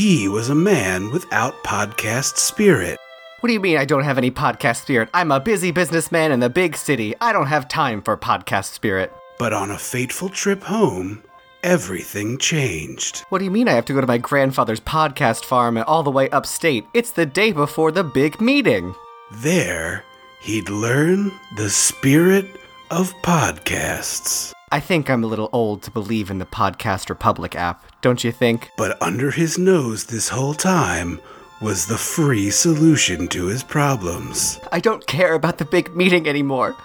he was a man without podcast spirit. What do you mean I don't have any podcast spirit? I'm a busy businessman in the big city. I don't have time for podcast spirit. But on a fateful trip home, everything changed. What do you mean I have to go to my grandfather's podcast farm all the way upstate? It's the day before the big meeting. There, he'd learn the spirit of podcasts. I think I'm a little old to believe in the Podcast Republic app, don't you think? But under his nose this whole time was the free solution to his problems. I don't care about the big meeting anymore.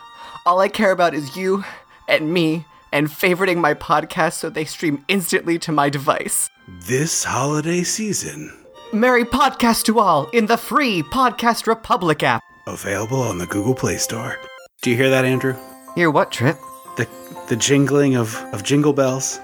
All I care about is you and me and favoriting my podcast so they stream instantly to my device. This holiday season, Merry podcast to all in the free Podcast Republic app. available on the Google Play Store. Do you hear that, Andrew? Hear what, Trip? The, the jingling of, of jingle bells.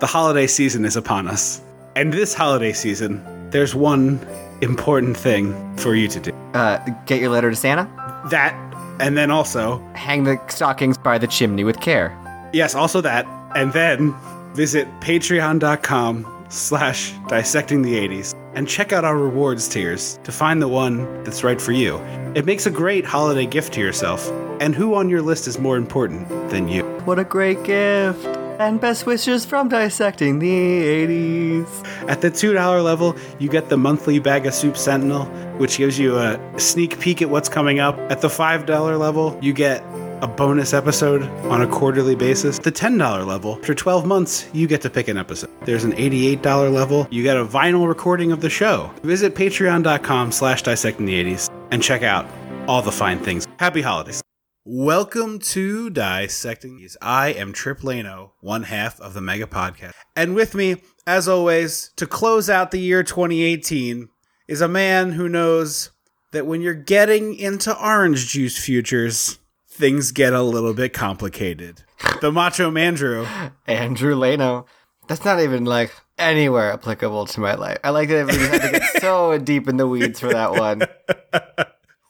The holiday season is upon us. And this holiday season, there's one important thing for you to do. Uh, get your letter to Santa? That, and then also, Hang the stockings by the chimney with care. yes, also that, and then visit patreon.com slash dissecting the 80s and check out our rewards tiers to find the one that's right for you. It makes a great holiday gift to yourself. And who on your list is more important than you? What a great gift! And best wishes from Dissecting the 80s. At the $2 level, you get the monthly Bag of Soup Sentinel, which gives you a sneak peek at what's coming up. At the $5 level, you get a bonus episode on a quarterly basis. The $10 level, after 12 months, you get to pick an episode. There's an $88 level, you get a vinyl recording of the show. Visit patreon.com slash dissecting the 80s and check out all the fine things. Happy holidays. Welcome to Dissecting These. I am Trip Lano, one half of the Mega Podcast. And with me, as always, to close out the year 2018 is a man who knows that when you're getting into orange juice futures, things get a little bit complicated. The Macho Mandrew. Andrew Leno. That's not even like anywhere applicable to my life. I like that we had to get so deep in the weeds for that one.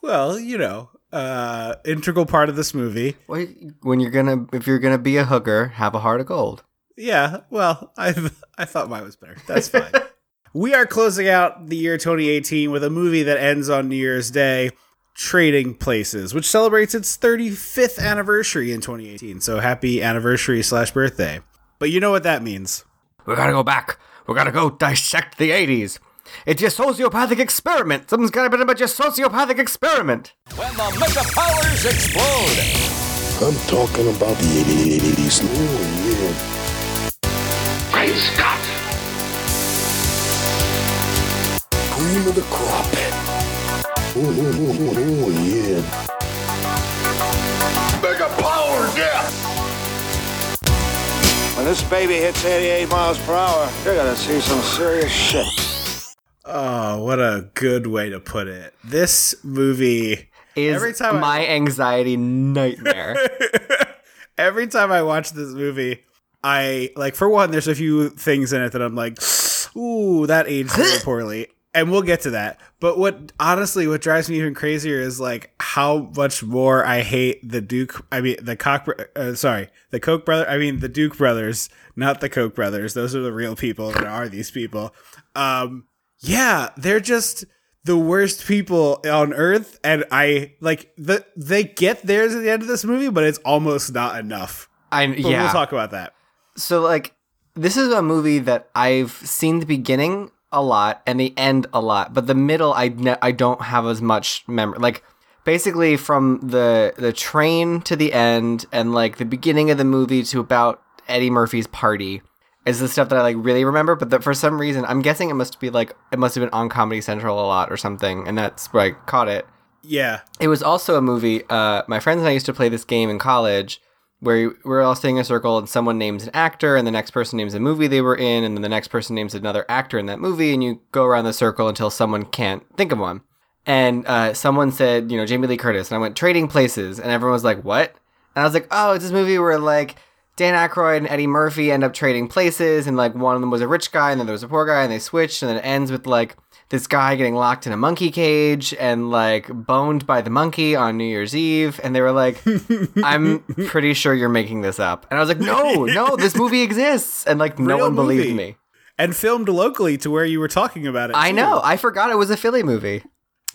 Well, you know, uh, integral part of this movie. Well, when you're gonna, if you're gonna be a hooker, have a heart of gold. Yeah, well, I I thought mine was better. That's fine. we are closing out the year 2018 with a movie that ends on New Year's Day, Trading Places, which celebrates its 35th anniversary in 2018. So happy anniversary slash birthday. But you know what that means. We gotta go back. We gotta go dissect the 80s. It's your sociopathic experiment. Something's gotta be about your sociopathic experiment. When the mega powers explode. I'm talking about the 80s. Oh, yeah. Great Scott! Cream of the crop. Oh, yeah. Mega powers, yeah! When this baby hits 88 miles per hour, you're gonna see some serious shit. Oh, what a good way to put it. This movie Is Every time I- my anxiety nightmare. every time I watch this movie, I like for one, there's a few things in it that I'm like, ooh, that aged very poorly. And we'll get to that. But what honestly, what drives me even crazier is like how much more I hate the Duke. I mean, the bro- Uh, sorry, the Koch brother. I mean, the Duke brothers, not the Koch brothers. Those are the real people that are these people. Um, yeah, they're just the worst people on earth and i like the they get theirs at the end of this movie but it's almost not enough I but yeah. we'll talk about that So like this is a movie that I've seen the beginning a lot and the end a lot, but the middle I ne- I don't have as much memory. Like basically from the the train to the end and like the beginning of the movie to about Eddie Murphy's party is the stuff that I like really remember, but that for some reason I'm guessing it must be like it must have been on Comedy Central a lot or something and that's where I caught it. yeah It was also a movie. Uh, my friends and I used to play this game in college where we're all sitting in a circle and someone names an actor and the next person names a movie they were in and then the next person names another actor in that movie and you go around the circle until someone can't think of one. And uh, someone said, you know, Jamie Lee Curtis, and I went trading places, and everyone was like, "What?" And I was like, "Oh, it's this movie where like Dan Aykroyd and Eddie Murphy end up trading places, and like one of them was a rich guy, and then there was a poor guy, and they switched, and then it ends with like this guy getting locked in a monkey cage and like boned by the monkey on New Year's Eve, and they were like, "I'm pretty sure you're making this up," and I was like, "No, no, this movie exists," and like no Real one believed movie. me. and filmed locally to where you were talking about it. I too. know. I forgot it was a Philly movie.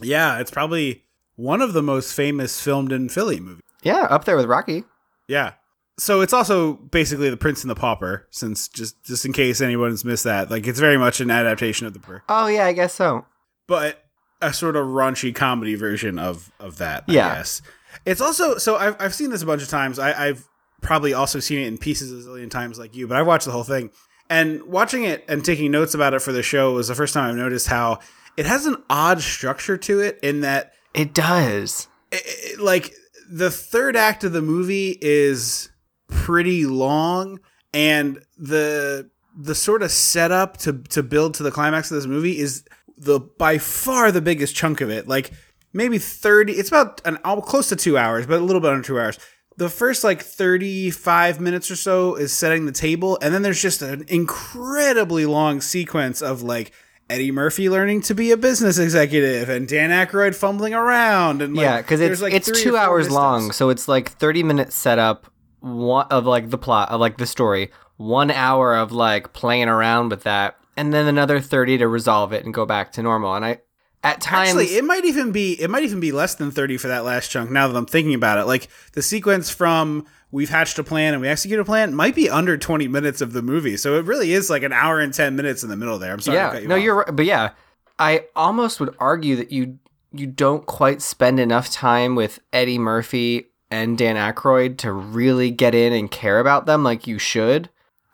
Yeah, it's probably one of the most famous filmed in Philly movies. Yeah, up there with Rocky. Yeah. So it's also basically the Prince and the Pauper, since just just in case anyone's missed that, like it's very much an adaptation of the Prince, Oh yeah, I guess so. but a sort of raunchy comedy version of of that. I Yeah. guess it's also so I've I've seen this a bunch of times. I, I've probably also seen it in pieces a zillion times like you, but I've watched the whole thing. And watching it and taking notes about it for the show was the first time I've noticed how it has an odd structure to it in that It does. it- it- like the third act of the movie is pretty long and the the sort of setup to to build to the climax of this movie is the by far the biggest chunk of it. Like maybe 30 it's about an oh, close to 2 hours but a little bit under 2 hours. The first like 35 minutes or so is setting the table and then there's just an incredibly long sequence of like Eddie Murphy learning to be a business executive and Dan Aykroyd fumbling around and like, yeah, because it's like, it's two hours long, so it's like thirty minutes setup, one of like the plot of like the story, one hour of like playing around with that, and then another thirty to resolve it and go back to normal. And I, at times, Actually, it might even be it might even be less than 30 for that last chunk now that I'm thinking about it. Like the sequence from we've hatched a plan and we execute a plan might be under 20 minutes of the movie. So it really is like an hour and 10 minutes in the middle there. I'm sorry to yeah, cut you no, off. you're right, but yeah, I almost would argue that you you don't quite spend enough time with Eddie Murphy and Dan Aykroyd to really get in and care about them like you should.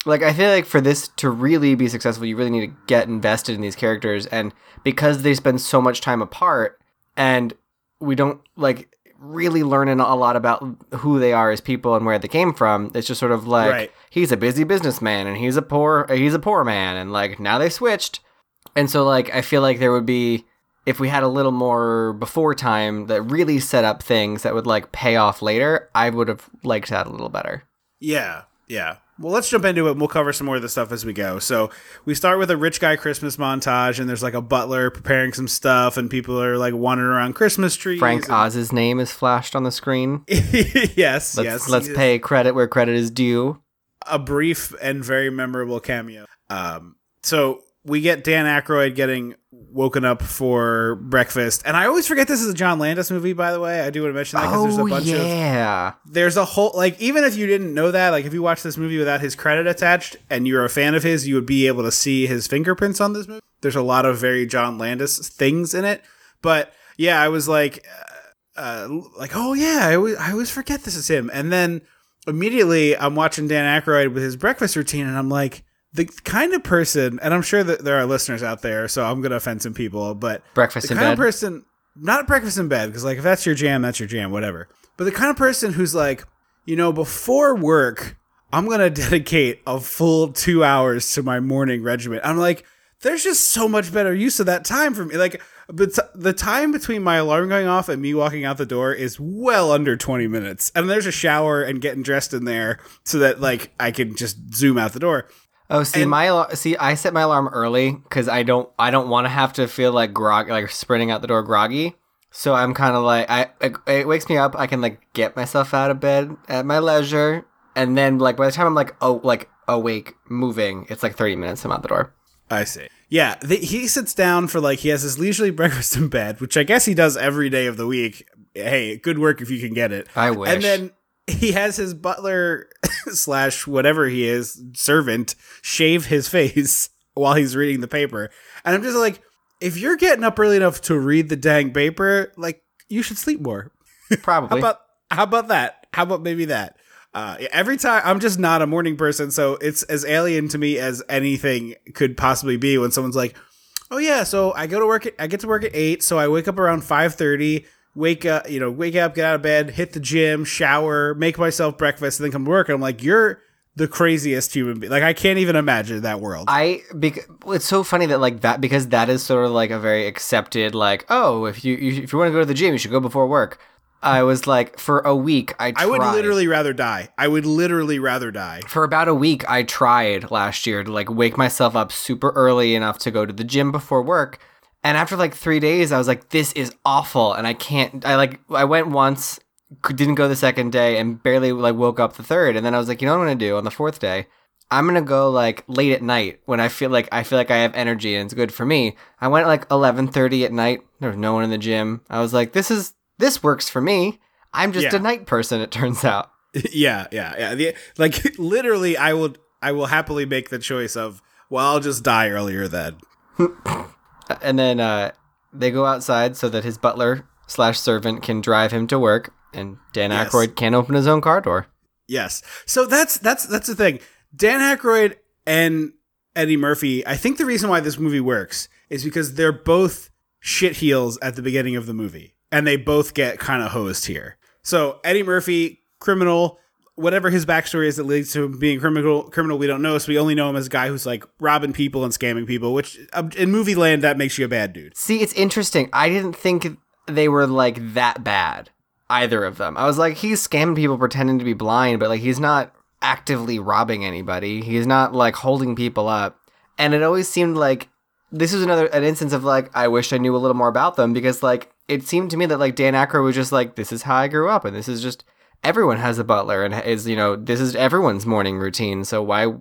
Like I feel like for this to really be successful, you really need to get invested in these characters, and because they spend so much time apart, and we don't like really learning a lot about who they are as people and where they came from. It's just sort of like Right. he's a busy businessman and he's a poor he's a poor man, and like now they switched, and so like I feel like there would be if we had a little more before time that really set up things that would like pay off later, I would have liked that a little better. Yeah, yeah. Well, let's jump into it. and We'll cover some more of the stuff as we go. So we start with a rich guy Christmas montage, and there's like a butler preparing some stuff, and people are like wandering around Christmas trees. Frank and- Oz's name is flashed on the screen. yes, Let's yes. let's pay credit where credit is due. a brief and very memorable cameo. Um, so we get Dan Aykroyd getting woken up for breakfast, and I always forget this is a John Landis movie. By the way, I do want to mention that because there's a Oh bunch of yeah, there's a whole like even if you didn't know that, like if you watch this movie without his credit attached and you're a fan of his, you would be able to see his fingerprints on this movie. There's a lot of very John Landis things in it, but yeah, I was like, uh, uh, like oh yeah, I always, I always forget this is him, and then immediately I'm watching Dan Aykroyd with his breakfast routine, and I'm like. The kind of person, and I'm sure that there are listeners out there, so I'm gonna offend some people, but breakfast the in kind bed. of person not breakfast in bed because like if that's your jam that's your jam whatever. But the kind of person who's like you know before work i'm gonna dedicate a full two hours to my morning regimen. I'm like there's just so much better use of that time for me. Like but the time between my alarm going off and me walking out the door is well under 20 minutes. And there's a shower and getting dressed in there so that like i can just zoom out the door Oh, see And- my see I set my alarm early because I don't I don't want to have to feel like grog like sprinting out the door groggy. So I'm kind of like I it, it wakes me up. I can like get myself out of bed at my leisure, and then like by the time I'm like oh like awake moving, it's like 30 minutes. I'm out the door. I see. Yeah, the, he sits down for like he has his leisurely breakfast in bed, which I guess he does every day of the week. Hey, good work if you can get it. I wish. And then he has his butler slash whatever he is servant shave his face while he's reading the paper, and I'm just like, if you're getting up early enough to read the dang paper, like you should sleep more. Probably. How about how about that? How about maybe that? Uh, every time I'm just not a morning person, so it's as alien to me as anything could possibly be. When someone's like, "Oh yeah, so I go to work. At, I get to work at eight, so I wake up around five thirty. Wake up, you know, wake up, get out of bed, hit the gym, shower, make myself breakfast, and then come to work. And I'm like, you're the craziest human being. Like I can't even imagine that world. I bec- it's so funny that like that because that is sort of like a very accepted like oh if you, you if you want to go to the gym you should go before work. I was like for a week I tried. I would literally rather die. I would literally rather die. for about a week I tried last year to like wake myself up super early enough to go to the gym before work. And after like 3 days I was like this is awful and I can't I like I went once didn't go the second day and barely like woke up the third and then I was like you know what I'm going to do on the fourth day I'm gonna go like late at night when I feel like I feel like I have energy and it's good for me. I went at like 11:30 at night. There was no one in the gym. I was like, this is this works for me. I'm just Yeah. a night person. It turns out. yeah, yeah, yeah. The, like literally, I will, I will happily make the choice of, well, I'll just die earlier then. And then uh, they go outside so that his butler slash servant can drive him to work, and Dan Yes. Aykroyd can't open his own car door. Yes. So that's that's that's the thing. Dan Aykroyd and Eddie Murphy. I think the reason why this movie works is because they're both shit heels at the beginning of the movie, and they both get kind of hosed here. So Eddie Murphy, criminal, whatever his backstory is that leads to him being criminal, criminal, we don't know. So we only know him as a guy who's like robbing people and scamming people. Which um, in movie land that makes you a bad dude. See, it's interesting. I didn't think they were like that bad, either of them. I was like, he's scamming people pretending to be blind, but like he's not actively robbing anybody. He's not like holding people up. And it always seemed like this was another an instance of like I wish I knew a little more about them because like it seemed to me that like Dan Aykroyd was just like this is how I grew up and this is just everyone has a butler and is you know this is everyone's morning routine. So why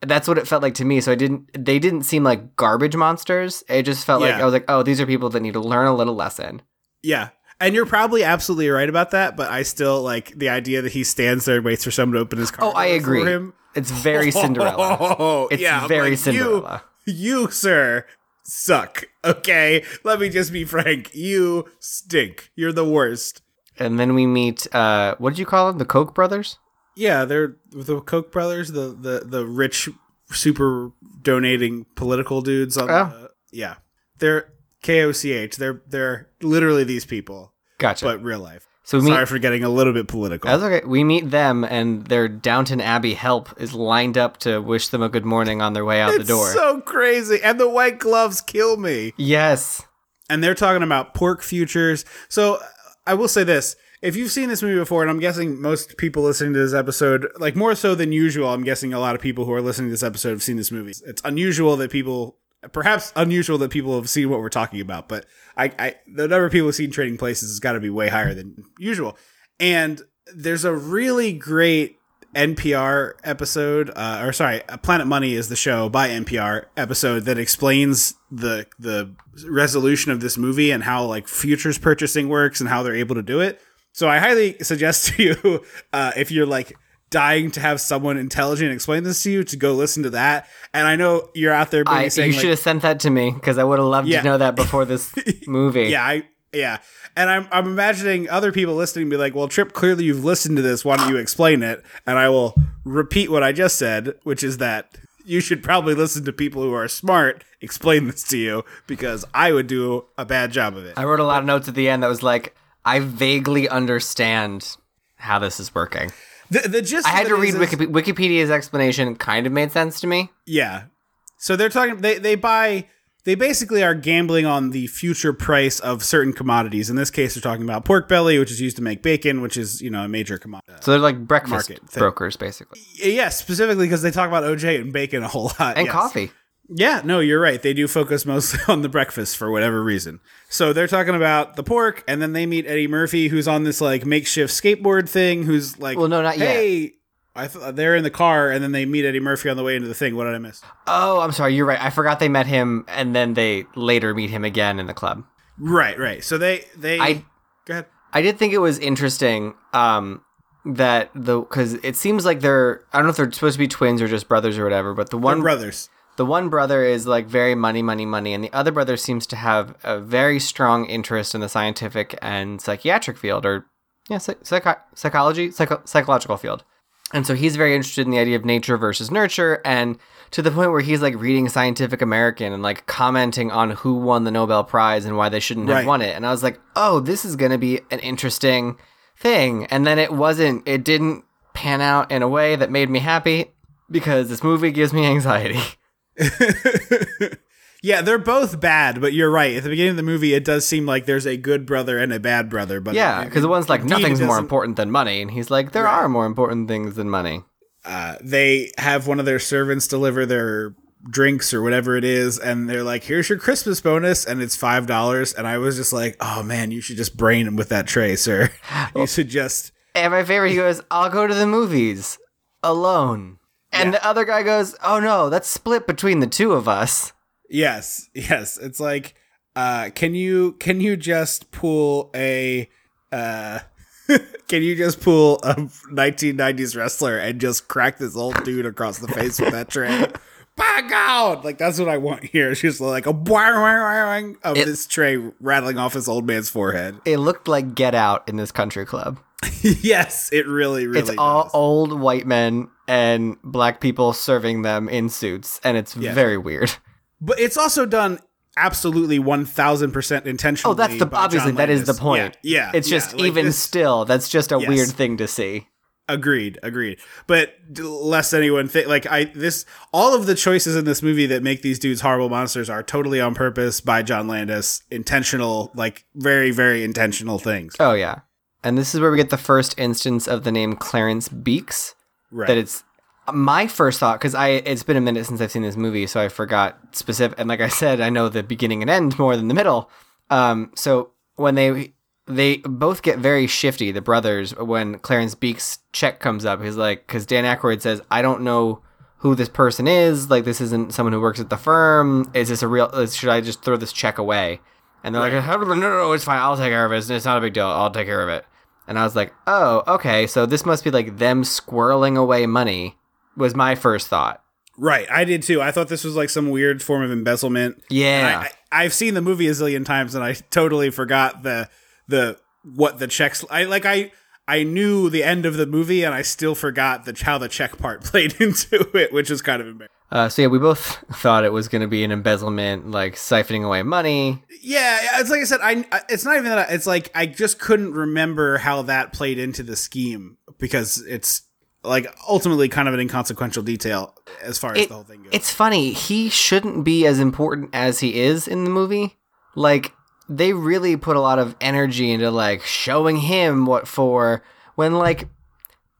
that's what it felt like to me. So I didn't they didn't seem like garbage monsters. It just felt like I was like, oh, these are people that need to learn a little lesson. Yeah. And you're probably absolutely right about that, but I still like the idea that he stands there and waits for someone to open his car. Oh, I agree. For him. It's very oh, Cinderella. Oh, It's yeah, very like, Cinderella. You, you, sir, suck. Okay, let me just be frank. You stink. You're the worst. And then we meet uh what did you call them? The Koch brothers? Yeah, they're the Koch brothers, the the the rich, super donating political dudes. On Oh. the, yeah, they're KOCH. They're they're literally these people, Gotcha. but real life. so we Sorry meet for getting a little bit political. That's okay. We meet them and their Downton Abbey help is lined up to wish them a good morning on their way out the door. so crazy. And the white gloves kill me. yes. And they're talking about pork futures. So I will say this. If you've seen this movie before, and I'm guessing most people listening to this episode, like more so than usual, I'm guessing a lot of people who are listening to this episode have seen this movie. It's unusual that people, perhaps unusual that people have seen what we're talking about, but I, I the number of people who've seen Trading Places has got to be way higher than usual. And there's a really great NPR episode, uh, or sorry, Planet Money is the show by NPR episode that explains the the resolution of this movie and how like futures purchasing works and how they're able to do it. So I highly suggest to you uh, if you're like dying to have someone intelligent explain this to you to go listen to that. And I know you're out there I, saying you like, should have sent that to me because I would have loved Yeah. to know that before this movie. yeah, I yeah. And I'm I'm imagining other people listening be like, "Well, Trip, clearly you've listened to this. Why don't you explain it?" And I will repeat what I just said, which is that you should probably listen to people who are smart explain this to you because I would do a bad job of it. I wrote a lot of notes at the end that was like, I vaguely understand how this is working. The, the gist I had to read is- Wikipedia's explanation, kind of made sense to me. Yeah. So they're talking they they buy they basically are gambling on the future price of certain commodities. In this case, they're talking about pork belly, which is used to make bacon, which is, you know, a major commodity. So they're like breakfast brokers, basically. Yeah, specifically because they talk about OJ and bacon a whole lot. And yes. coffee. Yeah, no, you're right. They do focus mostly on the breakfast for whatever reason. So they're talking about the pork, and then they meet Eddie Murphy, who's on this like makeshift skateboard thing. Who's like, Well, no, not yet. I th- they're in the car, and then they meet Eddie Murphy on the way into the thing. What did I miss? Oh, I'm sorry. You're right. I forgot they met him, and then they later meet him again in the club. Right, right. So they they I- go ahead. I did think it was interesting um, that the because it seems like they're I don't know if they're supposed to be twins or just brothers or whatever, but the One one brothers. the one brother is like very money, money, money, and the other brother seems to have a very strong interest in the scientific and psychiatric field, or yeah, psych- psychology, psycho- psychological field. And so he's very interested in the idea of nature versus nurture, and to the point where he's like reading Scientific American and like commenting on who won the Nobel Prize and why they shouldn't have Right. won it. And I was like, oh, this is going to be an interesting thing. And then it wasn't, it didn't pan out in a way that made me happy because this movie gives me anxiety. Yeah, they're both bad, but you're right. At the beginning of the movie, it does seem like there's a good brother and a bad brother. But Yeah, because the one's like nothing's more important than money, and he's like, there are more important things than money. uh, they have one of their servants deliver their drinks or whatever it is, and they're like, "Here's your Christmas bonus," and it's five dollars. And I was just like, "Oh man, you should just brain him with that tray, sir. you should just." And my favorite, he goes, "I'll go to the movies alone." And Yeah. the other guy goes, "Oh no, that's split between the two of us." Yes, yes. It's like, uh, can you can you just pull a, uh, can you just pull a 1990s wrestler and just crack this old dude across the face with that tray? By God, like that's what I want here. Just like a boing, of It- this tray rattling off his old man's forehead. It looked like Get Out in this country club. yes, it really, really. it's all old white men and black people serving them in suits, and it's Yeah. very weird. But it's also done absolutely one thousand percent intentionally. Oh, that's the obviously that is the point. Yeah, yeah it's yeah, just like even this- still, that's just a Yes. weird thing to see. Agreed, agreed. But lest anyone think like I this all of the choices in this movie that make these dudes horrible monsters are totally on purpose by John Landis, intentional, like very very intentional things. Oh yeah, and this is where we get the first instance of the name Clarence Beeks. Right. That it's my first thought because I it's been a minute since I've seen this movie, so I forgot specific. And like I said, I know the beginning and end more than the middle. Um, so when they they both get very shifty, the brothers, when Clarence Beeks' check comes up, he's like, because Dan Aykroyd says, I don't know who this person is. Like, this isn't someone who works at the firm. Is this a real? Should I just throw this check away? And they're like, "How no, no, no, it's fine. I'll take care of it. It's not a big deal. I'll take care of it. And I was like, oh, okay. So this must be like them squirreling away money. Was my first thought. right, I did too. I thought this was like some weird form of embezzlement. Yeah. I, I've seen the movie a zillion times, and I totally forgot the the what the checks. I like I. I knew the end of the movie, and I still forgot the how the check part played into it, which is kind of embarrassing. Uh, so yeah, we both thought it was going to be an embezzlement, like siphoning away money. Yeah, it's like I said. I I- it's not even that. I, it's like I just couldn't remember how that played into the scheme because it's like ultimately kind of an inconsequential detail as far as It- the whole thing goes. It's funny. He shouldn't be as important as he is in the movie. Like they really put a lot of energy into like showing him what for when like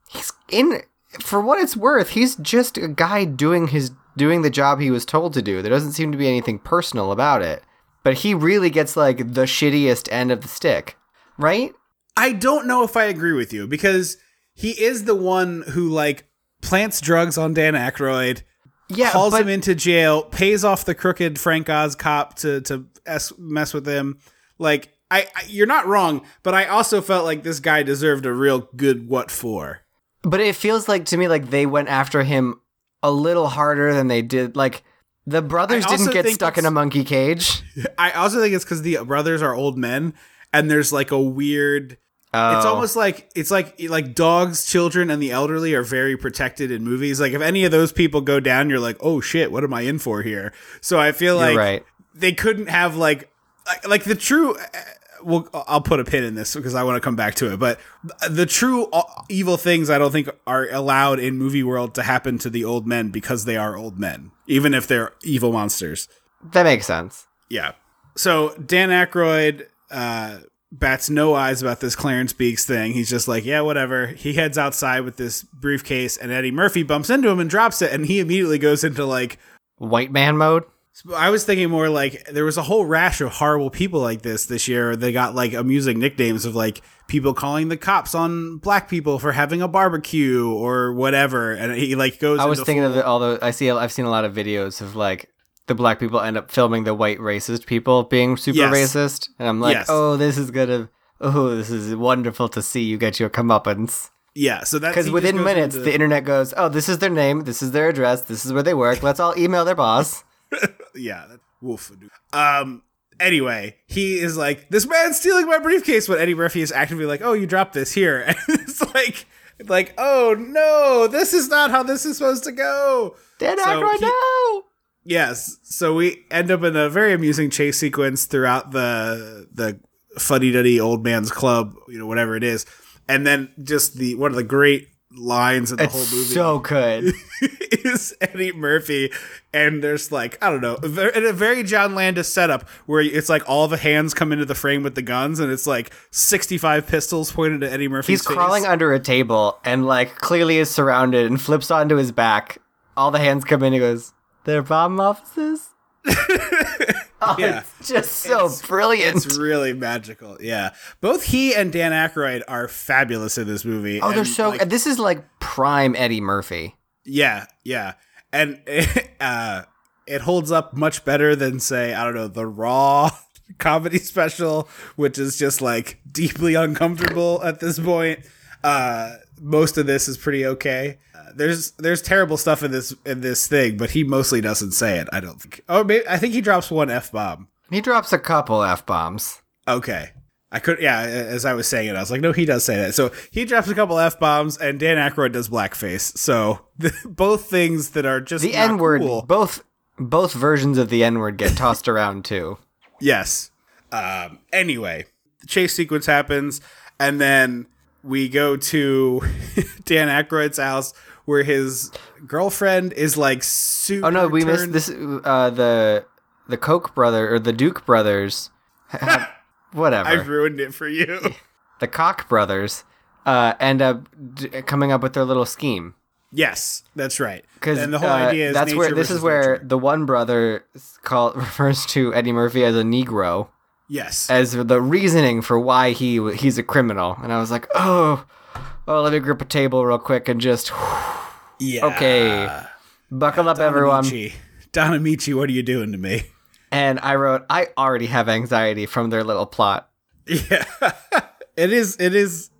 he's in for what it's worth, he's just a guy doing his doing the job he was told to do. There doesn't seem to be anything personal about it. But he really gets like the shittiest end of the stick. Right? I don't know if I agree with you because he is the one who like plants drugs on Dan Aykroyd, Yeah, hauls but him into jail, pays off the crooked Frank Oz cop to to es- mess with him. Like I, I, you're not wrong, but I also felt like this guy deserved a real good what for. But it feels like to me like they went after him a little harder than they did. Like the brothers didn't get stuck in a monkey cage. I also think it's because the brothers are old men, and there's like a weird. It's Oh. almost like it's like like dogs, children, and the elderly are very protected in movies. Like if any of those people go down, you're like, oh shit, what am I in for here? So I feel You're like right. they couldn't have like like, the true. uh, Well, I'll put a pin in this because I want to come back to it. But the true evil things I don't think are allowed in movie world to happen to the old men because they are old men, even if they're evil monsters. That makes sense. Yeah. So Dan Aykroyd uh, bats no eyes about this Clarence Beeks thing. He's just like, yeah, whatever. He heads outside with this briefcase, and Eddie Murphy bumps into him and drops it, and he immediately goes into like. White man mode. I was thinking more like there was a whole rash of horrible people like this this year. They got like amusing nicknames of like people calling the cops on black people for having a barbecue or whatever, and he like goes. I was thinking full- of it. Although I see, I've seen a lot of videos of like the black people end up filming the white racist people being super Yes. racist, and I'm like, Yes. oh, this is gonna. Oh, this is wonderful to see you get your comeuppance. yeah. So that Because within minutes, into- the internet goes, oh, this is their name, this is their address, this is where they work. Let's all email their boss. yeah, that, woof. Um. Anyway, he is like, this man's stealing my briefcase, but Eddie Murphy is actively like, oh, you dropped this here, and it's like, like, oh no, this is not how this is supposed to go. Dan So Aykroyd, he- no! Yes. So we end up in a very amusing chase sequence throughout the the fuddy duddy old man's club, you know, whatever it is, and then just the one of the great lines in the It's whole movie. so good. is Eddie Murphy, and there's like I don't know, in a very John Landis setup where it's like all the hands come into the frame with the guns, and it's like 65 pistols pointed at Eddie Murphy's He's face. crawling under a table and like clearly is surrounded and flips onto his back. All the hands come in and he goes, They're bomb offices? oh, Yeah. It's just so brilliant. It's really magical. Yeah, both he and Dan Aykroyd are fabulous in this movie. oh, they're so like, this is like prime Eddie Murphy. Yeah, yeah, and uh, it holds up much better than say I don't know the Raw comedy special, which is just like deeply uncomfortable at this point. Uh, most of this is pretty okay. There's there's terrible stuff in this in this thing, but he mostly doesn't say it. I don't think. Oh, maybe, I think he drops one f bomb. He drops a couple f bombs. Okay. I could, yeah. As I was saying it, I was like, no, he does say that. So he drops a couple f bombs, and Dan Aykroyd does blackface. So both things that are just The N word. cool. Both both versions of the N word get tossed around too. Yes. Um, anyway, the chase sequence happens, and then we go to Dan Aykroyd's house where his girlfriend is like super. Oh no, we missed this. Uh, the the Koch brother or the Duke brothers, whatever. I've ruined it for you. the Koch brothers uh, end up d- coming up with their little scheme. yes, that's right. Because the whole idea is that's where this is where nurture. the one brother is called refers to Eddie Murphy as a Negro yes, as the reasoning for why he he's a criminal, and I was like, oh, oh, let me grip a table real quick and just yeah. okay, buckle up, everyone. Ameche. Don Ameche, what are you doing to me? And I wrote, I already have anxiety from their little plot. Yeah, it is. It is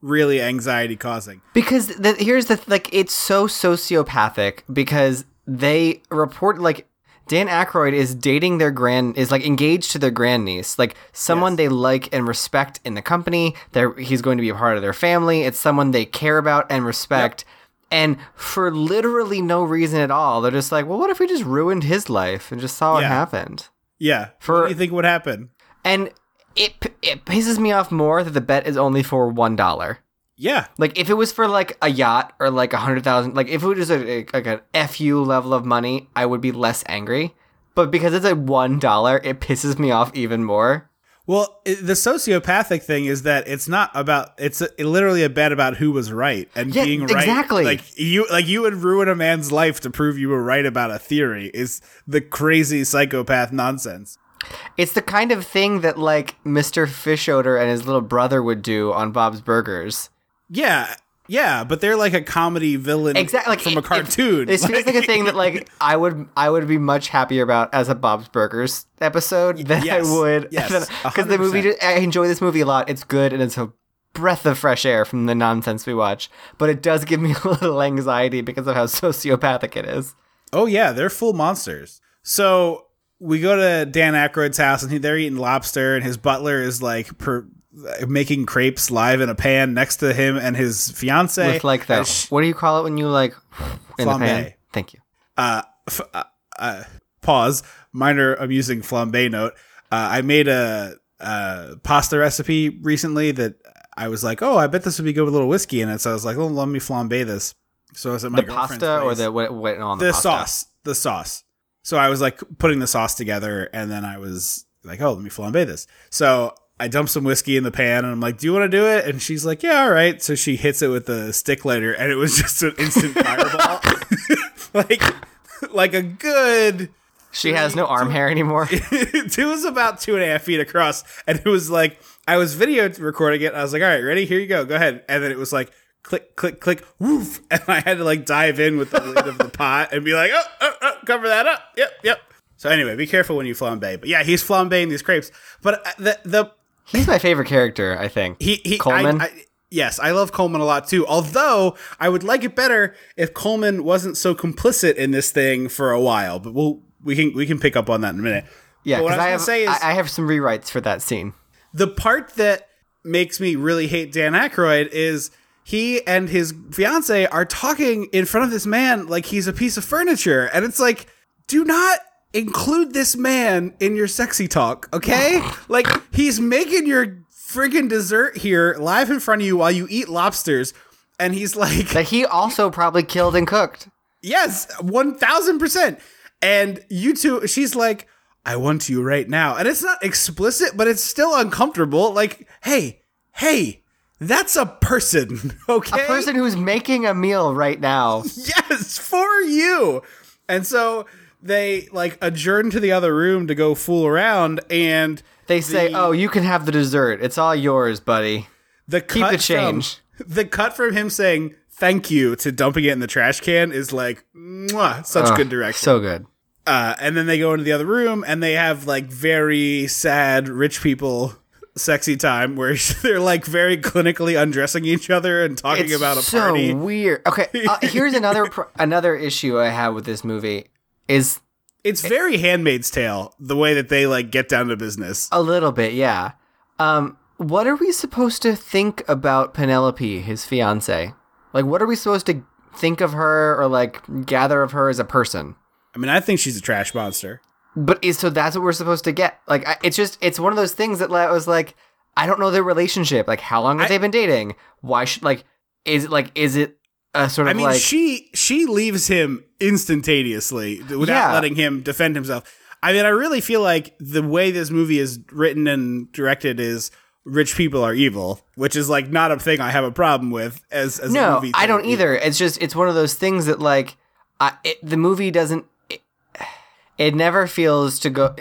really anxiety causing. Because the, here's the like, it's so sociopathic because they report like Dan Aykroyd is dating their grand is like engaged to their grandniece, like someone Yes. they like and respect in the company. They're he's going to be a part of their family. It's someone they care about and respect. And for literally no reason at all, they're just like, well, what if we just ruined his life and just saw what Yeah. happened? Yeah. For- what do you think would happen? And it it pisses me off more that the bet is only for one dollar. Yeah. Like if it was for like a yacht or like a hundred thousand, like if it was just a, a, like an fu level of money, I would be less angry. But because it's a one dollar, it pisses me off even more. Well, the sociopathic thing is that it's not about it's literally a bet about who was right and Yeah, being right. exactly. Like you, like you would ruin a man's life to prove you were right about a theory. Is the crazy psychopath nonsense? It's the kind of thing that like Mr. Fischoeder and his little brother would do on Bob's Burgers. Yeah, yeah, but they're like a comedy villain Exactly, like from a it- it- cartoon. It, feels like a thing that like I would I would be much happier about as a Bob's Burgers episode than yes, I would yes, because the movie 100%. I enjoy this movie a lot. It's good and it's a breath of fresh air from the nonsense we watch, but it does give me a little anxiety because of how sociopathic it is. Oh yeah, they're full monsters. So we go to Dan Aykroyd's house and he, they're eating lobster, and his butler is like per, making crepes live in a pan next to him and his fiance. With like the And sh- what do you call it when you like in the pan? Thank you. uh, f- uh, uh, pause. Minor amusing flambe note. Uh, I made a, uh pasta recipe recently that I was like, oh, I bet this would be good with a little whiskey in it. So I was like, oh, let me flambe this. So I was at my The pasta or the what? what on the, the sauce, the sauce. So I was like putting the sauce together, and then I was like, "Oh, let me flambe this." So I dumped some whiskey in the pan, and I'm like, "Do you want to do it?" And she's like, "Yeah, all right." So she hits it with a stick lighter, and it was just an instant fireball, like like a good. She has no arm hair anymore. it was about two and a half feet across, and it was like I was video recording it. I was like, "All right, ready? Here you go. Go ahead." And then it was like click, click, click, woof, and I had to like dive in with the lid of the pot and be like, "Oh, oh, oh, cover that up." Yep, yep. So anyway, be careful when you flambe. But yeah, he's flambeing these crepes. But uh, the the He's my favorite character, I think. he he Coleman. I, I, yes, I love Coleman a lot too. Although I would like it better if Coleman wasn't so complicit in this thing for a while. But we'll we can we can pick up on that in a minute. yeah, what because I I, have say is I, I have some rewrites for that scene. the part that makes me really hate Dan Aykroyd is he and his fiance are talking in front of this man like he's a piece of furniture, and it's like, do not include this man in your sexy talk, okay? like he's making your friggin' dessert here live in front of you while you eat lobsters, and he's like, That he also probably killed and cooked. Yes, one thousand percent. And you two, she's like, I want you right now. And it's not explicit, but it's still uncomfortable. Like, hey, hey, that's a person, okay? A person who's making a meal right now. yes, for you. And so they like adjourn to the other room to go fool around, and They say, The- "Oh, you can have the dessert. It's all yours, buddy." the Keep cut the change. From, the cut from him saying thank you to dumping it in the trash can is like mwah, such Ugh, good direction. So good. Uh, and then they go into the other room and they have like very sad rich people sexy time where they're like very clinically undressing each other and talking It's about a so party. weird. Okay, uh, here's another pro- another issue I have with this movie is It's very Handmaid's Tale the way that they like get down to business. a little bit, yeah. Um, what are we supposed to think about Penelope, his fiance? Like, what are we supposed to think of her or like gather of her as a person? I mean, I think she's a trash monster. But is so that's what we're supposed to get. Like, I, it's just it's one of those things that I was like, I don't know their relationship. Like, how long have I- they been dating? Why should like is it like is it a sort of I mean, like she she leaves him instantaneously without Yeah. letting him defend himself. I mean, I really feel like the way this movie is written and directed is rich people are evil, which is like not a thing I have a problem with as as a no. I don't either. It's just it's one of those things that like I, it, the movie doesn't. It, it never feels to go.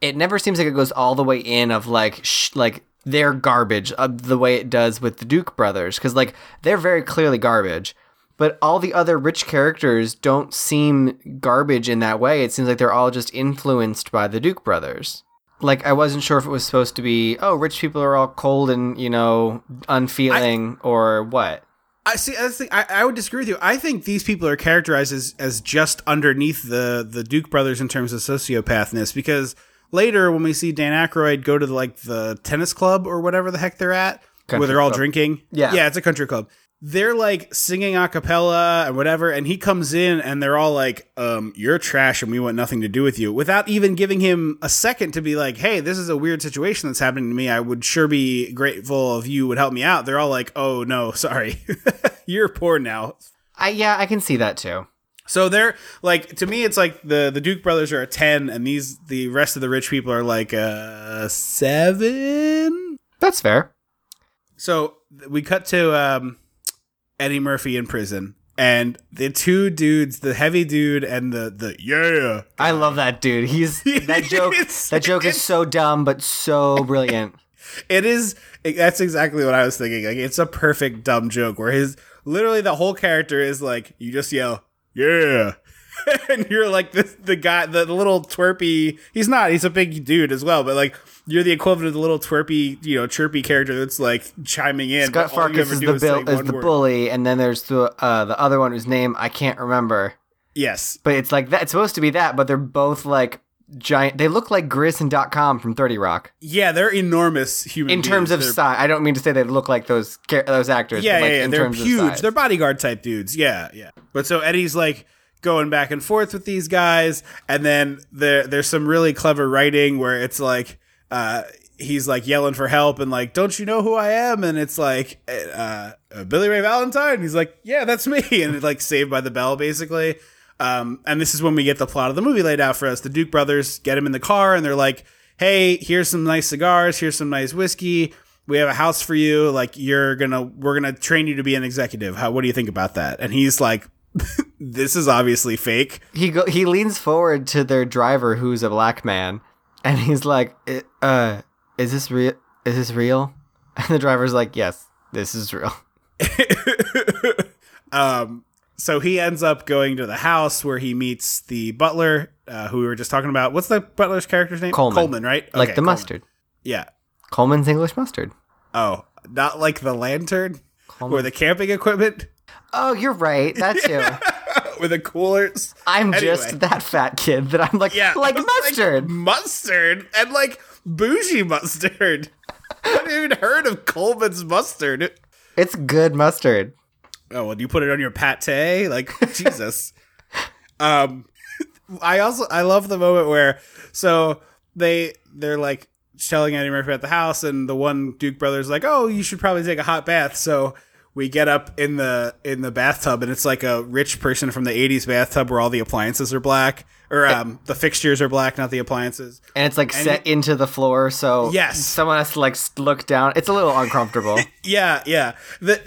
It never seems like it goes all the way in of like sh- like they're garbage uh, the way it does with the Duke brothers because like they're very clearly garbage. But all the other rich characters don't seem garbage in that way. It seems like they're all just influenced by the Duke brothers. Like I wasn't sure if it was supposed to be, oh, rich people are all cold and you know unfeeling or what. I see. I, think, I, I would disagree with you. I think these people are characterized as, as just underneath the the Duke brothers in terms of sociopathness. Because later, when we see Dan Aykroyd go to the, like the tennis club or whatever the heck they're at, where they're all club. drinking, Yeah. yeah, it's a country club. They're like singing a cappella and whatever, and he comes in and they're all like, um, "You're trash, and we want nothing to do with you," without even giving him a second to be like, "Hey, this is a weird situation that's happening to me. I would sure be grateful if you would help me out." They're all like, "Oh no, sorry, you're poor now." I yeah, I can see that too. So they're like to me, it's like the the Duke brothers are a ten, and these the rest of the rich people are like a seven. That's fair. So we cut to um, Eddie Murphy in prison, and the two dudes, the heavy dude and the the yeah, I love that dude. He's that joke. That joke is so dumb but so brilliant. it is. that's exactly what I was thinking. Like it's a perfect dumb joke where his literally the whole character is like you just yell yeah. and you're like this the guy the, the little twerpy he's not he's a big dude as well but like you're the equivalent of the little twerpy you know chirpy character that's like chiming in Scut Farkus is the say bill is the bully, and then there's the uh, the other one whose name I can't remember. yes But it's like that. It's supposed to be that, but they're both like giant. They look like Grizz and Dot Com from Thirty Rock yeah they're enormous human in terms of They're- size. I don't mean to say they look like those those actors. Yeah, but like yeah, yeah. in They're terms of huge. size. They're bodyguard type dudes. Yeah, yeah. But so Eddie's like going back and forth with these guys, and then there there's some really clever writing where it's like uh he's like yelling for help and like, "Don't you know who I am?" And it's like uh, uh Billy Ray Valentine. He's like, "Yeah, that's me." And like Saved by the Bell basically. Um, and this is when we get the plot of the movie laid out for us. The Duke brothers get him in the car, and they're like, "Hey, here's some nice cigars. Here's some nice whiskey. We have a house for you. Like, you're gonna, we're gonna train you to be an executive. How? What do you think about that?" And he's like, "This is obviously fake." he go he leans forward to their driver who's a black man and he's like uh is this real is this real and the driver's like yes this is real um, so he ends up going to the house where he meets the butler, uh, who we were just talking about. What's the butler's character's name? Coleman. Coleman, right? like Okay, the Coleman. mustard Yeah. Colman's english mustard Oh, not like the lantern or the camping equipment oh you're right that with the coolers. i'm Anyway. just that fat kid that i'm like Yeah, like mustard mustard, and like bougie mustard. I haven't even heard of Colman's mustard. it's good mustard Oh, well, you put it on your pate? Like, Jesus. Um, I also, I love the moment where, so they, they're like telling Eddie Murphy at the house, and the one Duke brother's like, oh, you should probably take a hot bath. So we get up in the, in the bathtub, and it's like a rich person from the 80s bathtub where all the appliances are black, or, um, the fixtures are black, not the appliances. and it's like set into the floor so Yes. someone has to like look down it's a little uncomfortable Yeah, yeah. The,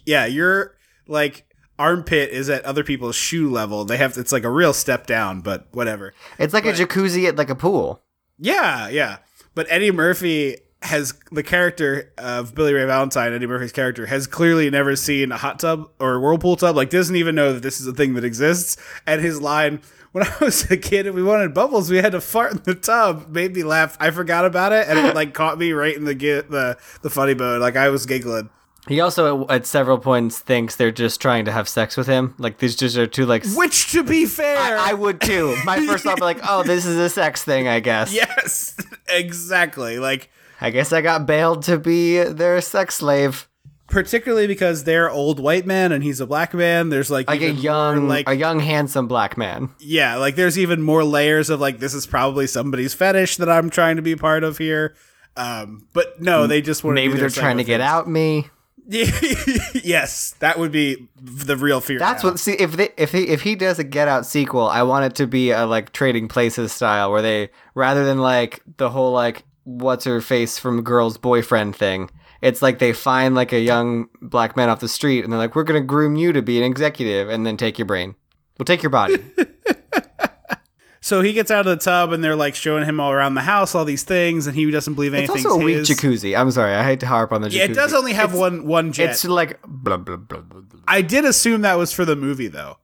yeah, your like armpit is at other people's shoe level. They have it's like a real step down, but whatever. it's like a jacuzzi at like a pool Yeah, yeah. But Eddie Murphy has the character of Billy Ray Valentine, Eddie Murphy's character, has clearly never seen a hot tub or a whirlpool tub. Like, doesn't even know that this is a thing that exists. And his line, when I was a kid and we wanted bubbles, we had to fart in the tub, made me laugh. I forgot about it, and it like caught me right in the the the funny bone. Like I was giggling. He also at, at several points thinks they're just trying to have sex with him. Like these just are two like. Which, to be fair, I, I would too. My first thought, be like, oh, this is a sex thing, I guess. yes, exactly. Like I guess I got bailed to be their sex slave. particularly because they're old white men and he's a black man. There's like Like a even more, young, like a young, handsome black man. yeah, like there's even more layers of like this is probably somebody's fetish that I'm trying to be part of here. Um, but no, they just want to. Maybe they're trying to get out me. yes, that would be the real fear. That's now. what. See, if they, if he, if he does a Get Out sequel, I want it to be a like Trading Places style, where they rather than like the whole like what's her face from Girl's Boyfriend thing. It's like they find like a young black man off the street, and they're like, "We're gonna groom you to be an executive, and then take your brain. We'll take your body." So he gets out of the tub and they're like showing him all around the house all these things, and he doesn't believe it's also a weak his. jacuzzi. I'm sorry, I hate to harp on the jacuzzi. Yeah, it does only have one one jet. It's like blah, blah, blah. I did assume that was for the movie though,